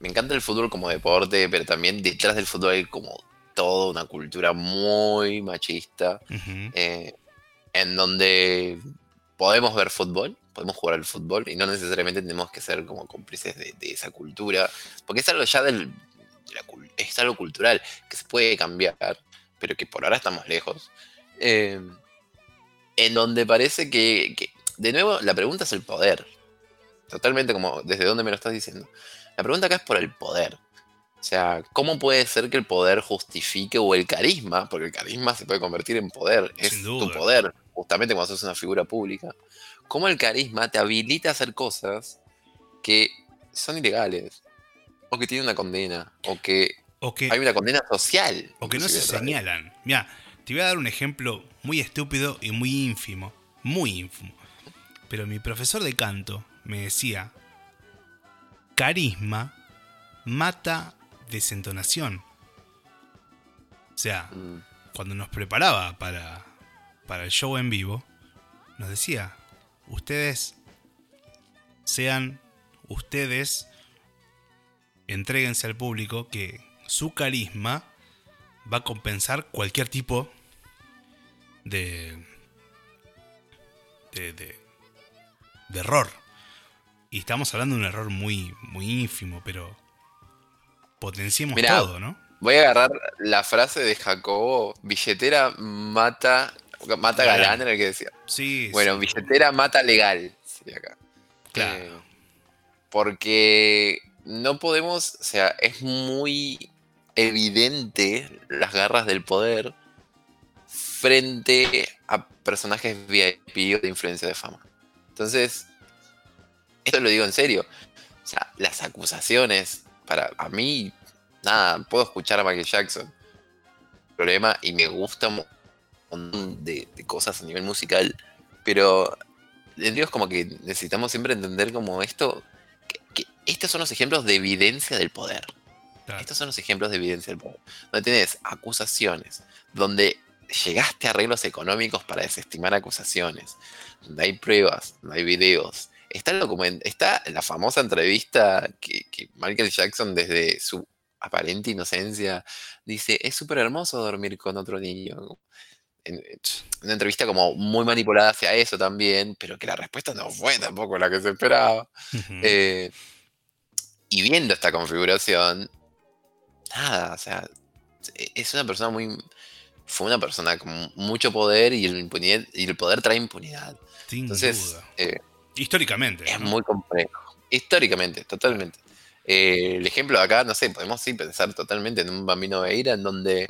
me encanta el fútbol como deporte, pero también detrás del fútbol hay como toda una cultura muy machista, eh, en donde podemos ver fútbol, podemos jugar al fútbol y no necesariamente tenemos que ser como cómplices de, de esa cultura, porque es algo ya del, de la cul- es algo cultural que se puede cambiar, pero que por ahora estamos lejos. Eh, en donde parece que, que, de nuevo, la pregunta es el poder. Totalmente como desde dónde me lo estás diciendo. La pregunta acá es por el poder. O sea, ¿cómo puede ser que el poder justifique o el carisma? Porque el carisma se puede convertir en poder. Es tu poder, justamente cuando sos una figura pública. ¿Cómo el carisma te habilita a hacer cosas que son ilegales? O que tienen una condena. O que
O que,
hay una condena social.
o que no se señalan. Mira, te voy a dar un ejemplo muy estúpido y muy ínfimo. Muy ínfimo. Pero mi profesor de canto me decía, carisma mata desentonación. O sea,
Mm,
cuando nos preparaba para, para el show en vivo, nos decía, ustedes sean ustedes, entréguense al público que su carisma va a compensar cualquier tipo de, de, de, de error. Y estamos hablando de un error muy, muy ínfimo, pero potenciemos
Mirá,
todo, ¿no?
Voy a agarrar la frase de Jacobo, billetera mata, mata
Galán.
galán, era el que decía.
Sí,
Bueno,
sí,
billetera mata legal, sería acá.
claro.
Eh, porque no podemos, o sea, es muy evidente las garras del poder frente a personajes VIP o de influencia de fama. Entonces, esto lo digo en serio. O sea, las acusaciones, para a mí, nada, puedo escuchar a Michael Jackson. Problema, y me gusta un montón de, de cosas a nivel musical, pero en Dios como que necesitamos siempre entender como esto, que, que estos son los ejemplos de evidencia del poder.
claro.
Estos son los ejemplos de evidencia del poder. Donde tenés acusaciones, donde llegaste a arreglos económicos para desestimar acusaciones, donde hay pruebas, donde hay videos. Está, el document está la famosa entrevista que, que Michael Jackson desde su aparente inocencia dice, es súper hermoso dormir con otro niño. En- una entrevista como muy manipulada hacia eso también, pero que la respuesta no fue tampoco la que se esperaba. Eh, y viendo esta configuración, nada, o sea, e- es una persona muy. Fue una persona con mucho poder y el, impunidad, y el poder trae impunidad.
Sin
Entonces,
duda.
eh,
Históricamente.
es
¿no?
muy complejo. Históricamente, totalmente. Eh, el ejemplo de acá, no sé, podemos sí pensar totalmente en un Bambino Veira en donde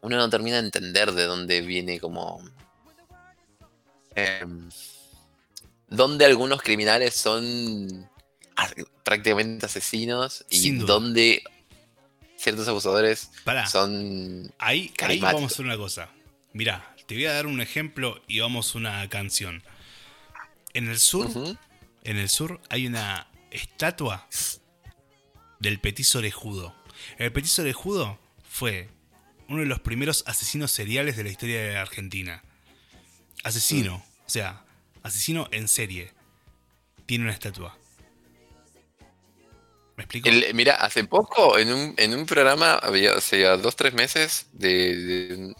uno no termina de entender de dónde viene como. em, donde algunos criminales son prácticamente asesinos y donde ciertos abusadores
Pará,
son.
ahí, ahí vamos a hacer una cosa. Mirá, te voy a dar un ejemplo y vamos a una canción. En el sur, en el sur hay una estatua del petiso orejudo. El petiso orejudo fue uno de los primeros asesinos seriales de la historia de Argentina. Asesino, o sea, asesino en serie. Tiene una estatua. ¿Me explico?
El- mira, hace poco en un, en un programa, había, hace dos, tres meses, de, de-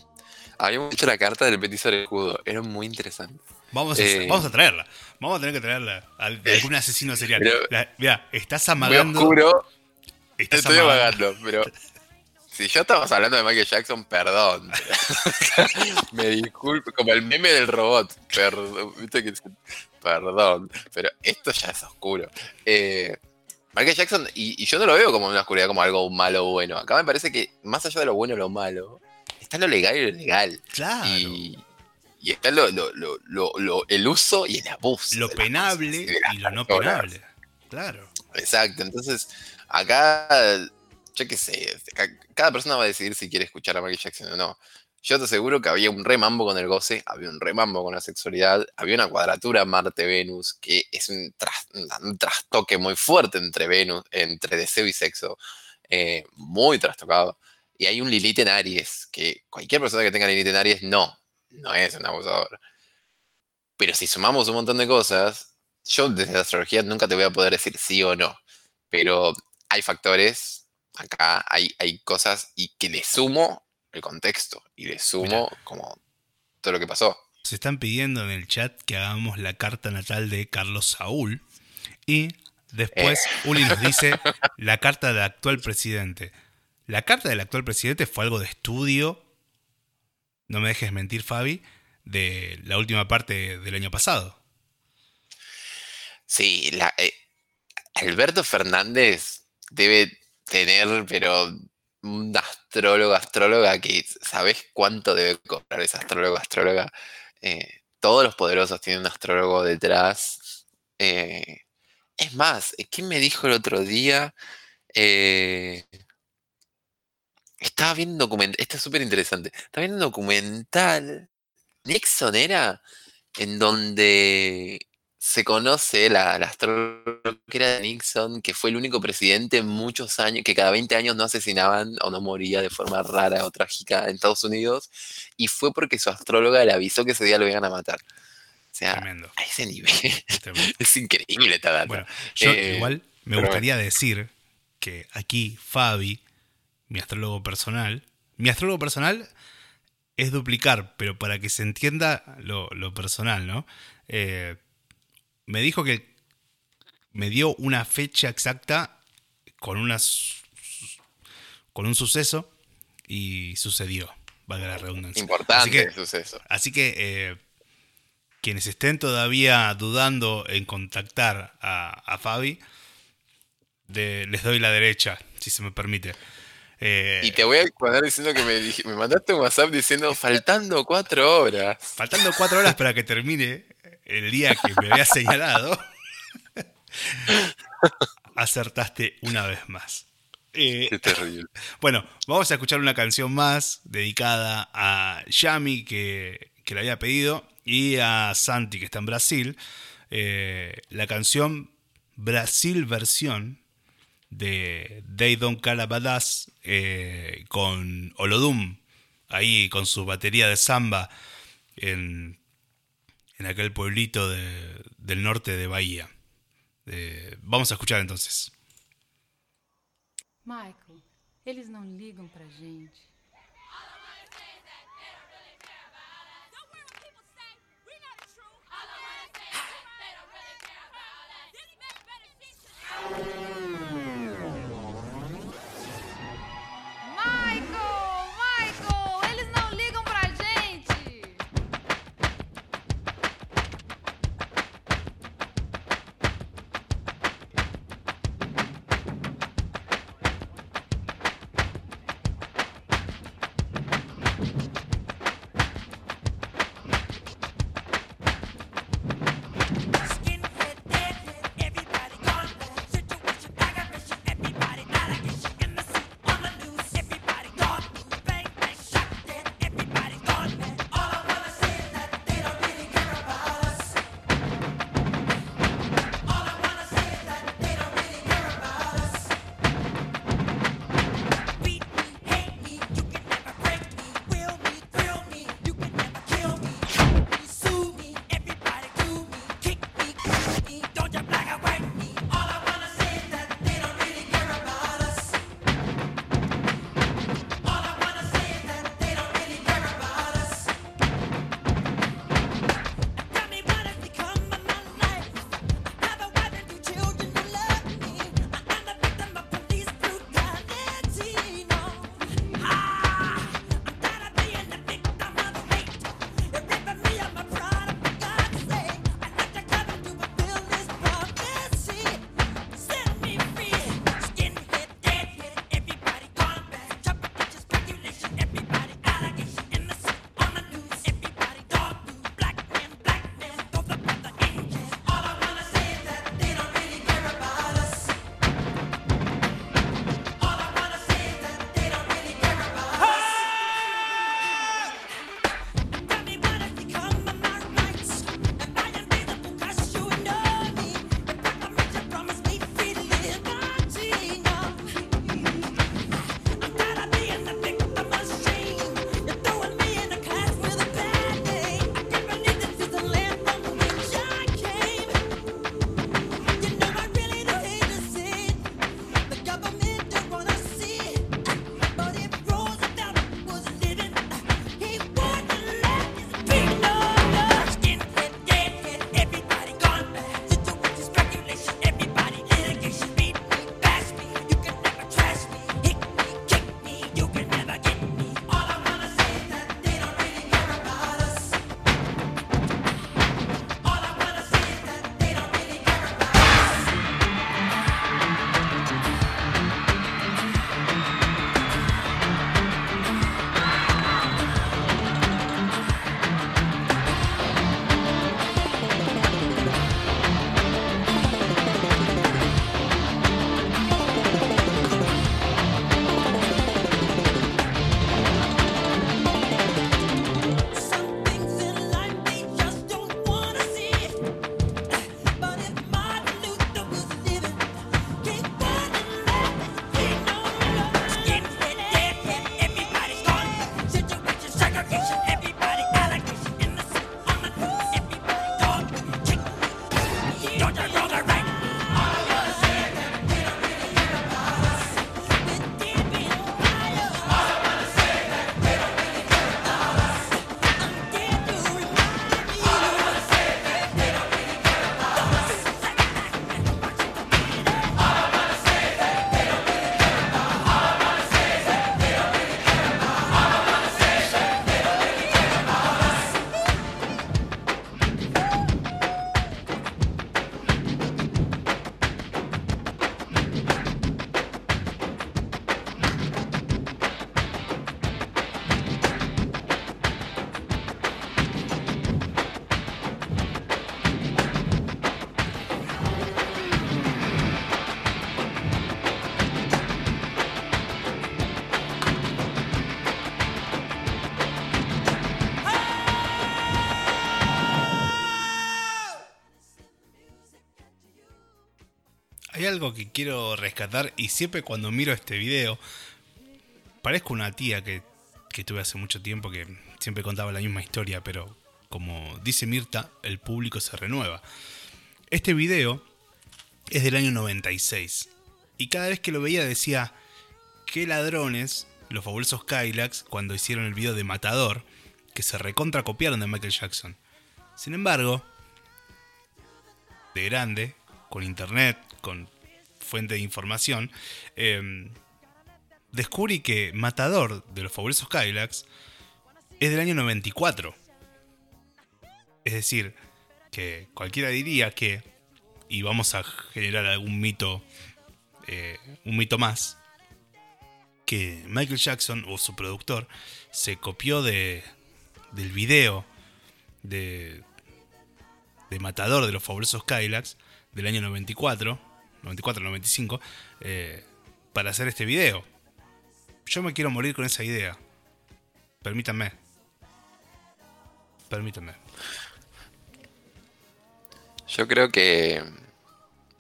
habíamos hecho la carta del petiso del escudo. Era muy interesante.
Vamos a,
eh,
vamos a traerla. Vamos a tener que traerla. Al- de algún asesino serial.
pero-
Mirá, estás amagando.
oscuro,
estás
estoy
amagando.
pero si ya estamos hablando de Michael Jackson, perdón. Me disculpo, como el meme del robot. Perdón, perdón, pero esto ya es oscuro. Eh, Michael Jackson, y, y yo no lo veo como una oscuridad, como algo malo o bueno. Acá me parece que más allá de lo bueno y lo malo, está lo legal y lo ilegal.
Claro.
Y, y está lo, lo- lo- lo- lo- el uso y el abuso.
lo penable
cosas
y lo no penable. Claro.
Exacto, entonces acá, yo qué sé, ca- cada persona va a decidir si quiere escuchar a Michael Jackson o no. Yo te aseguro que había un remambo con el goce, había un remambo con la sexualidad, había una cuadratura Marte-Venus, que es un, tras- un trastoque muy fuerte entre Venus, entre deseo y sexo, eh, muy trastocado. Y hay un Lilith en Aries, que cualquier persona que tenga Lilith en Aries no, no es un abusador. Pero si sumamos un montón de cosas, yo desde la astrología nunca te voy a poder decir sí o no. Pero hay factores, acá hay, hay cosas y que le sumo el contexto y le sumo como todo lo que pasó.
nos están pidiendo en el chat que hagamos la carta natal de Carlos Saúl. Y después Uli nos dice la carta del actual presidente. La carta del actual presidente fue algo de estudio, no me dejes mentir Fabi, de la última parte del año pasado.
Sí, eh, Alberto Fernández debe tener, pero un astrólogo, astróloga que sabes cuánto debe cobrar ese astrólogo, astróloga. Eh, todos los poderosos tienen un astrólogo detrás. Eh, es más, ¿quién me dijo el otro día? Estaba viendo un documental, esto es súper interesante. Estaba viendo un documental, Nixon era, en donde se conoce la, la astróloga que era de Nixon, que fue el único presidente en muchos años, que cada 20 años no asesinaban o no moría de forma rara o trágica en Estados Unidos, y fue porque su astróloga le avisó que ese día lo iban a matar. O sea,
Tremendo.
a ese nivel.
Tremendo.
es increíble esta data.
Bueno, yo
Eh,
igual me gustaría decir que aquí Fabi, mi astrólogo personal, mi astrólogo personal es duplicar, pero para que se entienda lo, lo personal, ¿no? Eh, me dijo que me dio una fecha exacta con con un suceso y sucedió, valga la redundancia.
Importante
Así que-
el suceso.
Así que eh, quienes estén todavía dudando en contactar a, a Fabi, de- les doy la derecha, si se me permite. Eh,
Y te voy a mandar diciendo que me mandaste un WhatsApp diciendo faltando cuatro horas.
Faltando cuatro horas para que termine el día que me había señalado, acertaste una vez más. Eh,
Qué terrible.
Bueno, vamos a escuchar una canción más dedicada a Yami, que, que la había pedido, y a Santi, que está en Brasil. Eh, la canción Brasil versión de They Don't Care Us, eh, con Olodum, ahí con su batería de samba en, en aquel pueblito de- del norte de Bahía. Eh, vamos a escuchar entonces.
Michael, eles não ligam pra gente.
Algo que quiero rescatar y siempre cuando miro este video, parezco una tía que, que tuve hace mucho tiempo que siempre contaba la misma historia, pero como dice Mirta, el público se renueva. Este video es del año 96 y cada vez que lo veía decía, qué ladrones los fabulosos Kylax cuando hicieron el video de Matador, que se recontra copiaron de Michael Jackson. Sin embargo, de grande, con internet, con fuente de información, eh, descubrí que Matador de los fabulosos Kylax es del año 94. Es decir, que cualquiera diría que, y vamos a generar algún mito, eh, un mito más, que Michael Jackson o su productor se copió de, del video de, de Matador de los fabulosos Kylax del año 94, 94-95, eh, para hacer este video. Yo me quiero morir con esa idea. Permítanme. Permítanme.
Yo creo que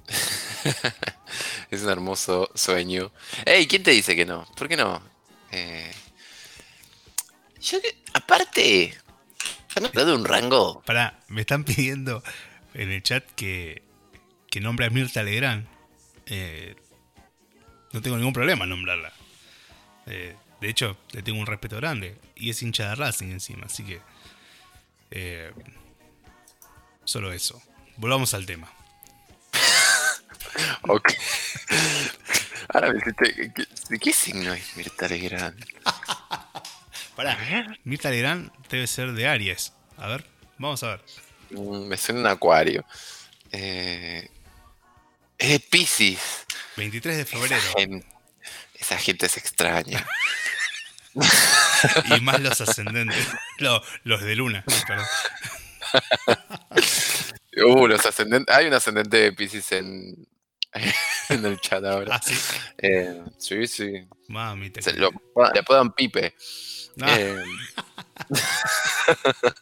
es un hermoso sueño. Ey, ¿quién te dice que no? ¿Por qué no? Eh, yo que, aparte, ¿no te doy un rango?
Pará, me están pidiendo en el chat que, que nombre a Mirta Legrand. Eh, no tengo ningún problema en nombrarla. Eh, de hecho, le tengo un respeto grande. Y es hincha de Racing encima, así que. eh, solo eso. Volvamos al tema.
Ok. Ahora me hiciste- ¿De qué signo es Mirta Legrand?
Pará, Mirta Legrand debe ser de Aries. A ver, vamos a ver.
Mm, Me suena un acuario. Eh, es de Pisces.
23 de febrero.
Esa gente es extraña.
Y más los ascendentes. Lo- los de luna. perdón.
Uh, los ascendentes. Hay un ascendente de Pisces en, en el chat ahora.
Ah, sí.
Eh, sí, sí.
Mami, te
Se lo- le apodan Pipe.
Ah,
Eh,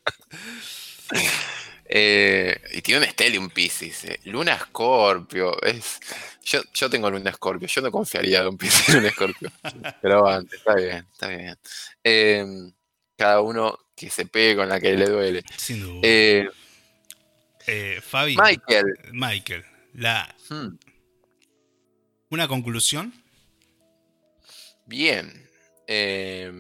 eh, y tiene un Stellium Pisces. eh. Luna Scorpio. Es, yo, yo tengo Luna Scorpio. Yo no confiaría de un Pisces en un Scorpio. Pero antes, está bien, está bien. Eh, cada uno que se pegue con la que le duele.
sin duda.
Eh,
Eh, Fabi.
Michael.
Michael. La,
hmm,
una conclusión.
Bien. Eh,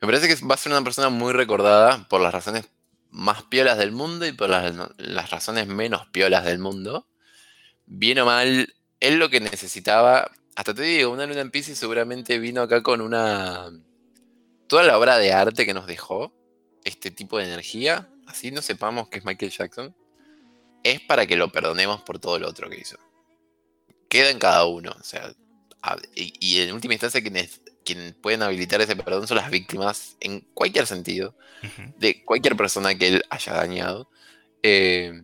me parece que va a ser una persona muy recordada por las razones más piolas del mundo y por las, razones menos piolas del mundo. Bien o mal, él lo que necesitaba, hasta te digo, una luna en Pisces seguramente vino acá con una... Toda la obra de arte que nos dejó, este tipo de energía, así no sepamos que es Michael Jackson, es para que lo perdonemos por todo lo otro que hizo. Queda en cada uno, o sea, y, y en última instancia quienes, quienes pueden habilitar ese perdón son las víctimas en cualquier sentido de cualquier persona que él haya dañado. eh,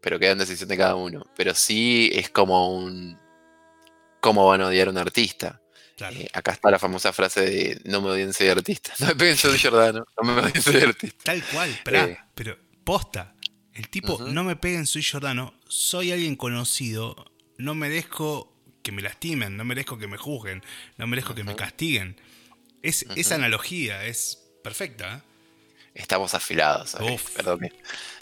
pero queda en decisión de cada uno. Pero sí es como un. ¿Cómo van a odiar a un artista?
Claro.
Eh, acá está la famosa frase de no me odien, soy artista. No me peguen, soy Jordano. No me odien, soy artista.
Tal cual,
Eh.
pero posta. El tipo, no me peguen, soy Jordano, soy alguien conocido, no merezco que me lastimen, no merezco que me juzguen, no merezco que me castiguen. Es, Esa
Ujú.
analogía es perfecta. ¿eh?
Estamos afilados. Perdón. que-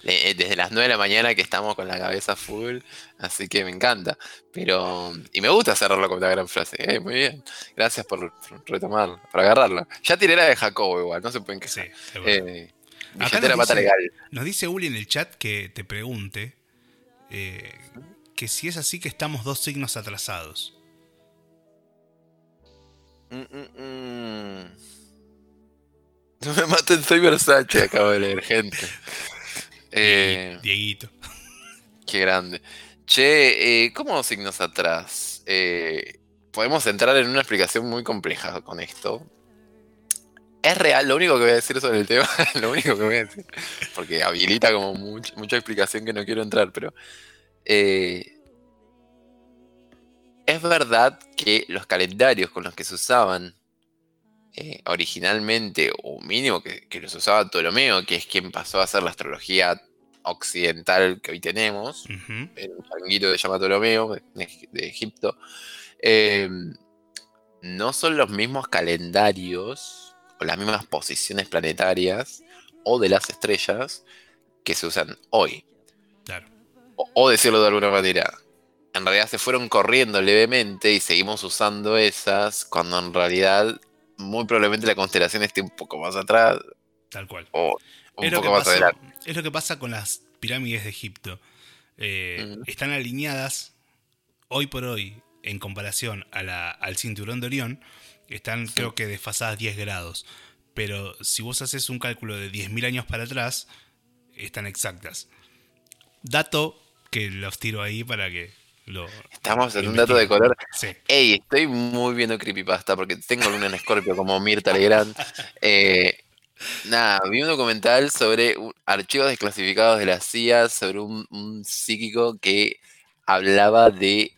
eh, Desde las 9 de la mañana que estamos con la cabeza full. Así que me encanta. Pero. Y me gusta cerrarlo con una gran frase. Eh, muy bien. Gracias por, retomarlo, por agarrarlo. Ya tiré la de Jacobo igual, no se pueden
Sí,
quejar.
verdad.
Eh,
Acá nos
pata
dice-
legal.
Nos dice Uli en el chat que te pregunte eh, que si es así que estamos dos signos atrasados.
Mm, mm, mm. No me maten, soy Versace, acabo de leer, gente. Eh,
Dieguito.
qué grande. Che, eh, ¿cómo dos signos atrás? Eh, podemos entrar en una explicación muy compleja con esto. Es real, lo único que voy a decir sobre el tema, lo único que voy a decir, porque habilita como much- mucha explicación que no quiero entrar, pero eh, es verdad que los calendarios con los que se usaban eh, originalmente, o mínimo que, que los usaba Ptolomeo, que es quien pasó a hacer la astrología occidental que hoy tenemos,
Ujú.
el changuito de llama Ptolomeo, de, de Egipto, eh, no son los mismos calendarios o las mismas posiciones planetarias o de las estrellas que se usan hoy. O, o decirlo de alguna manera, en realidad se fueron corriendo levemente y seguimos usando esas cuando en realidad muy probablemente la constelación esté un poco más atrás
Tal cual.
o un
Es
poco más
pasó-
adelante.
es lo que pasa con las pirámides de Egipto. Eh. Están alineadas hoy por hoy en comparación a la- al cinturón de Orión. Están creo que desfasadas 10 grados. Pero si vos haces un cálculo de 10.000 años para atrás, están exactas. Dato que los tiro ahí para que lo...
Estamos en un dato de color.
Sí.
Ey, estoy muy viendo creepypasta porque tengo luna en escorpio como Mirta Legrand. Eh, nada, vi un documental sobre archivos desclasificados de la CIA sobre un, un psíquico que hablaba de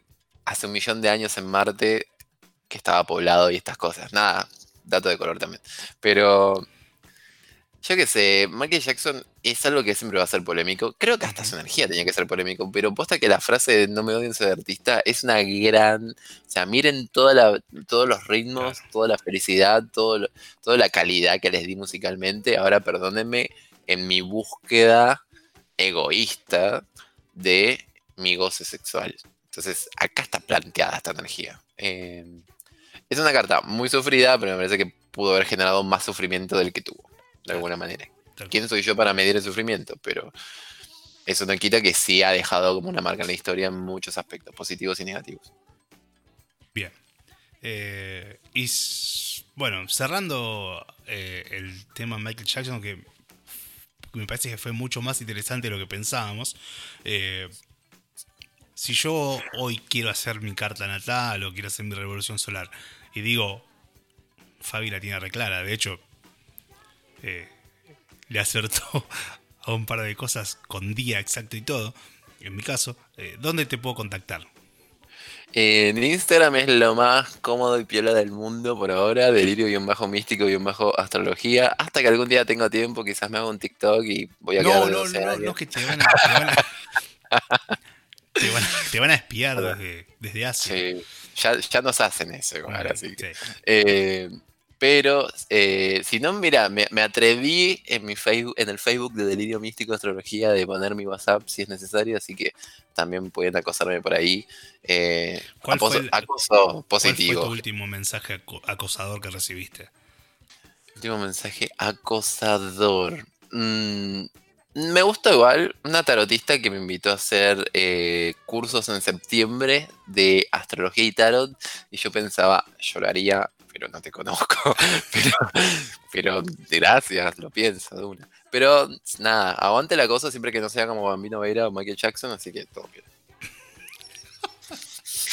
hace un millón de años en Marte que estaba poblado y estas cosas. Nada, dato de color también. Pero yo qué sé, Michael Jackson es algo que siempre va a ser polémico. Creo que hasta su energía tenía que ser polémico, pero posta que la frase de no me odien soy artista es una gran. O sea, miren toda la, todos los ritmos, toda la felicidad, todo lo- toda la calidad que les di musicalmente. Ahora perdónenme en mi búsqueda egoísta de mi goce sexual. Entonces, acá está planteada esta energía. Eh, es una carta muy sufrida, pero me parece que pudo haber generado más sufrimiento del que tuvo, de alguna manera. ¿Quién soy yo para medir el sufrimiento? Pero eso no quita que sí ha dejado como una marca en la historia en muchos aspectos, positivos y negativos.
Bien. Eh, y bueno, cerrando eh, el tema Michael Jackson, que me parece que fue mucho más interesante de lo que pensábamos. eh, si yo hoy quiero hacer mi carta natal o quiero hacer mi revolución solar y digo, Fabi la tiene reclara, de hecho, eh, le acertó a un par de cosas con día exacto y todo. En mi caso, eh, ¿dónde te puedo contactar?
En Instagram es lo más cómodo y piola del mundo por ahora, delirio-místico-astrología, hasta que algún día tengo tiempo, quizás me hago un TikTok y voy a quedar
No,
de
no,
12
no,
años.
no, que te van a, te van a, te van a- te van a espiar desde, desde Asia.
Sí, ya, ya nos hacen eso igual, así que...
sí.
Eh, pero eh, si no, mira, me, me atreví en mi Facebook, en el Facebook de Delirio Místico Astrología de poner mi WhatsApp si es necesario, así que también pueden acosarme por ahí. Eh,
¿Cuál
acoso,
fue el-
acoso
¿Cuál fue
positivo.
tu último mensaje aco- acosador que recibiste?
Último mensaje acosador. Mm, me gusta igual una tarotista que me invitó a hacer eh, cursos en septiembre de astrología y tarot. Y yo pensaba, lloraría, pero no te conozco. pero, pero gracias, lo pienso de una. Pero nada, aguante la cosa siempre que no sea como Bambino Veira o Michael Jackson, así que todo bien.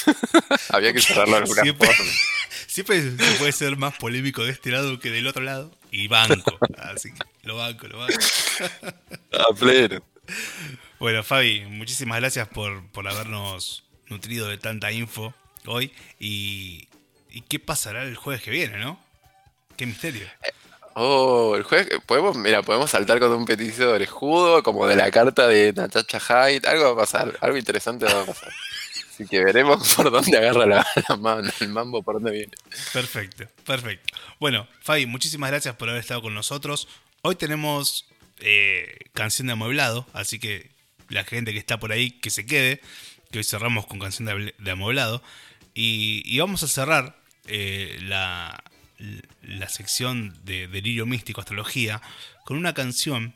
Había que cerrarlo de alguna
Siempre-
forma.
Siempre se puede ser más polémico de este lado que del otro lado. Y banco. Así que lo banco, lo banco.
A pleno.
Bueno, Fabi, muchísimas gracias por, por habernos nutrido de tanta info hoy. Y, ¿Y qué pasará el jueves que viene, no? Qué misterio.
Oh, el jueves, podemos, mira, podemos saltar con un peticio orejudo, como de la carta de Natasha Hyde, algo va a pasar, algo interesante va a pasar. Así que veremos por dónde agarra la, la mano, el mambo por dónde viene.
Perfecto, perfecto. Bueno, Fabi, muchísimas gracias por haber estado con nosotros. Hoy tenemos eh, canción de amueblado, así que la gente que está por ahí que se quede, que hoy cerramos con canción de, amueblado. Y, y vamos a cerrar eh, la, la sección de Delirio Místico, Astrología, con una canción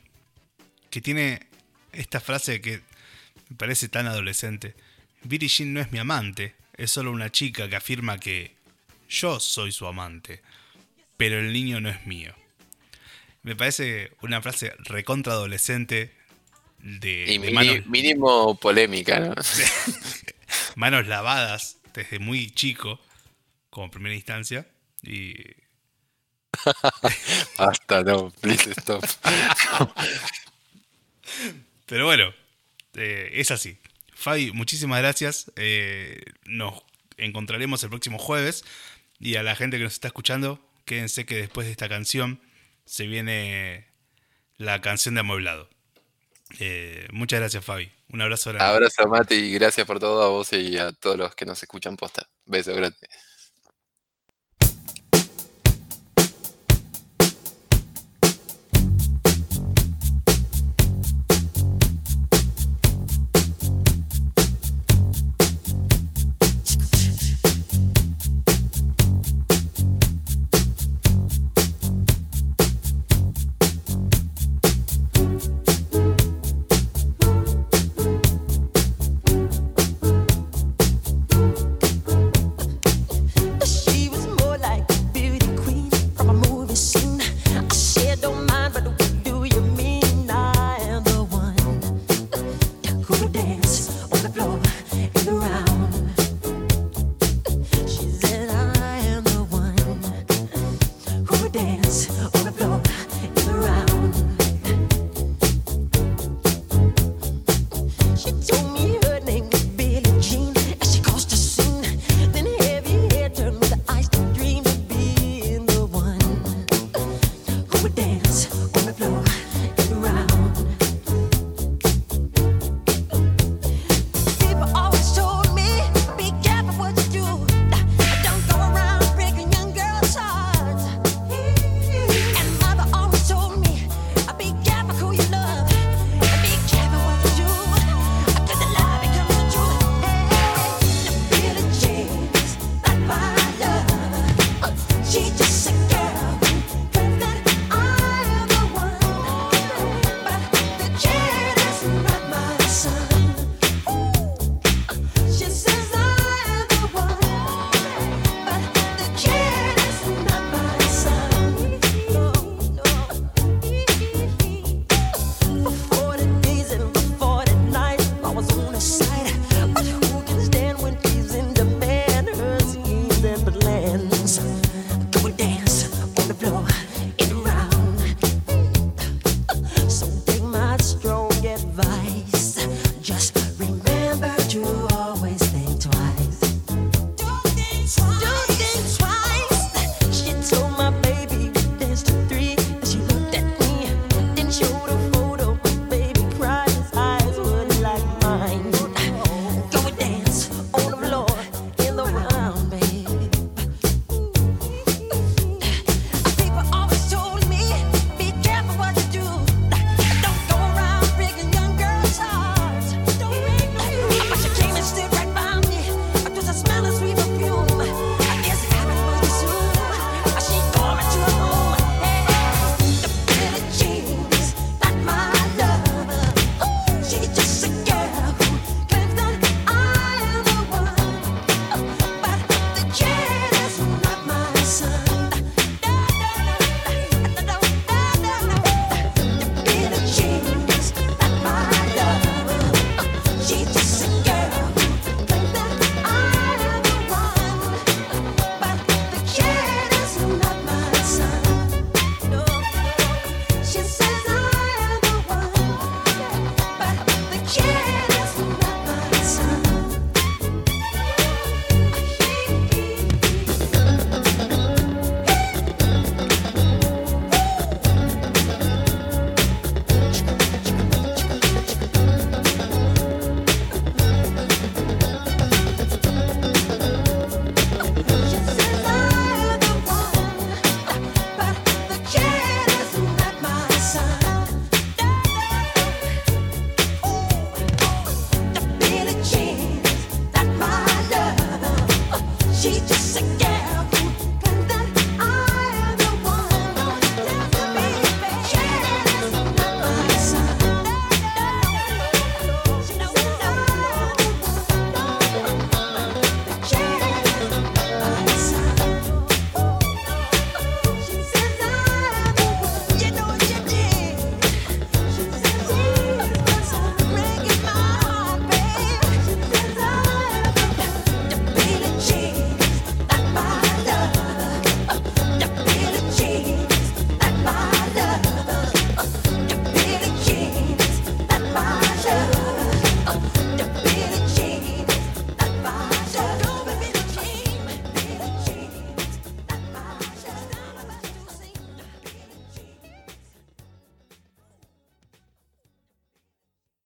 que tiene esta frase que me parece tan adolescente. Billie Jean no es mi amante, es solo una chica que afirma que yo soy su amante, pero el niño no es mío. Me parece una frase recontra adolescente de,
Y
de
mini-
manos,
mínimo polémica, ¿no?
manos lavadas desde muy chico, como primera instancia. Y
Basta, no, please stop.
Pero bueno, eh, es así. Fabi, muchísimas gracias. Eh, nos encontraremos el próximo jueves. Y a la gente que nos está escuchando, quédense que después de esta canción se viene la canción de amueblado. Eh, muchas gracias, Fabi. Un abrazo grande.
Abrazo, Mati, y gracias por todo a vos y a todos los que nos escuchan posta. Beso grande.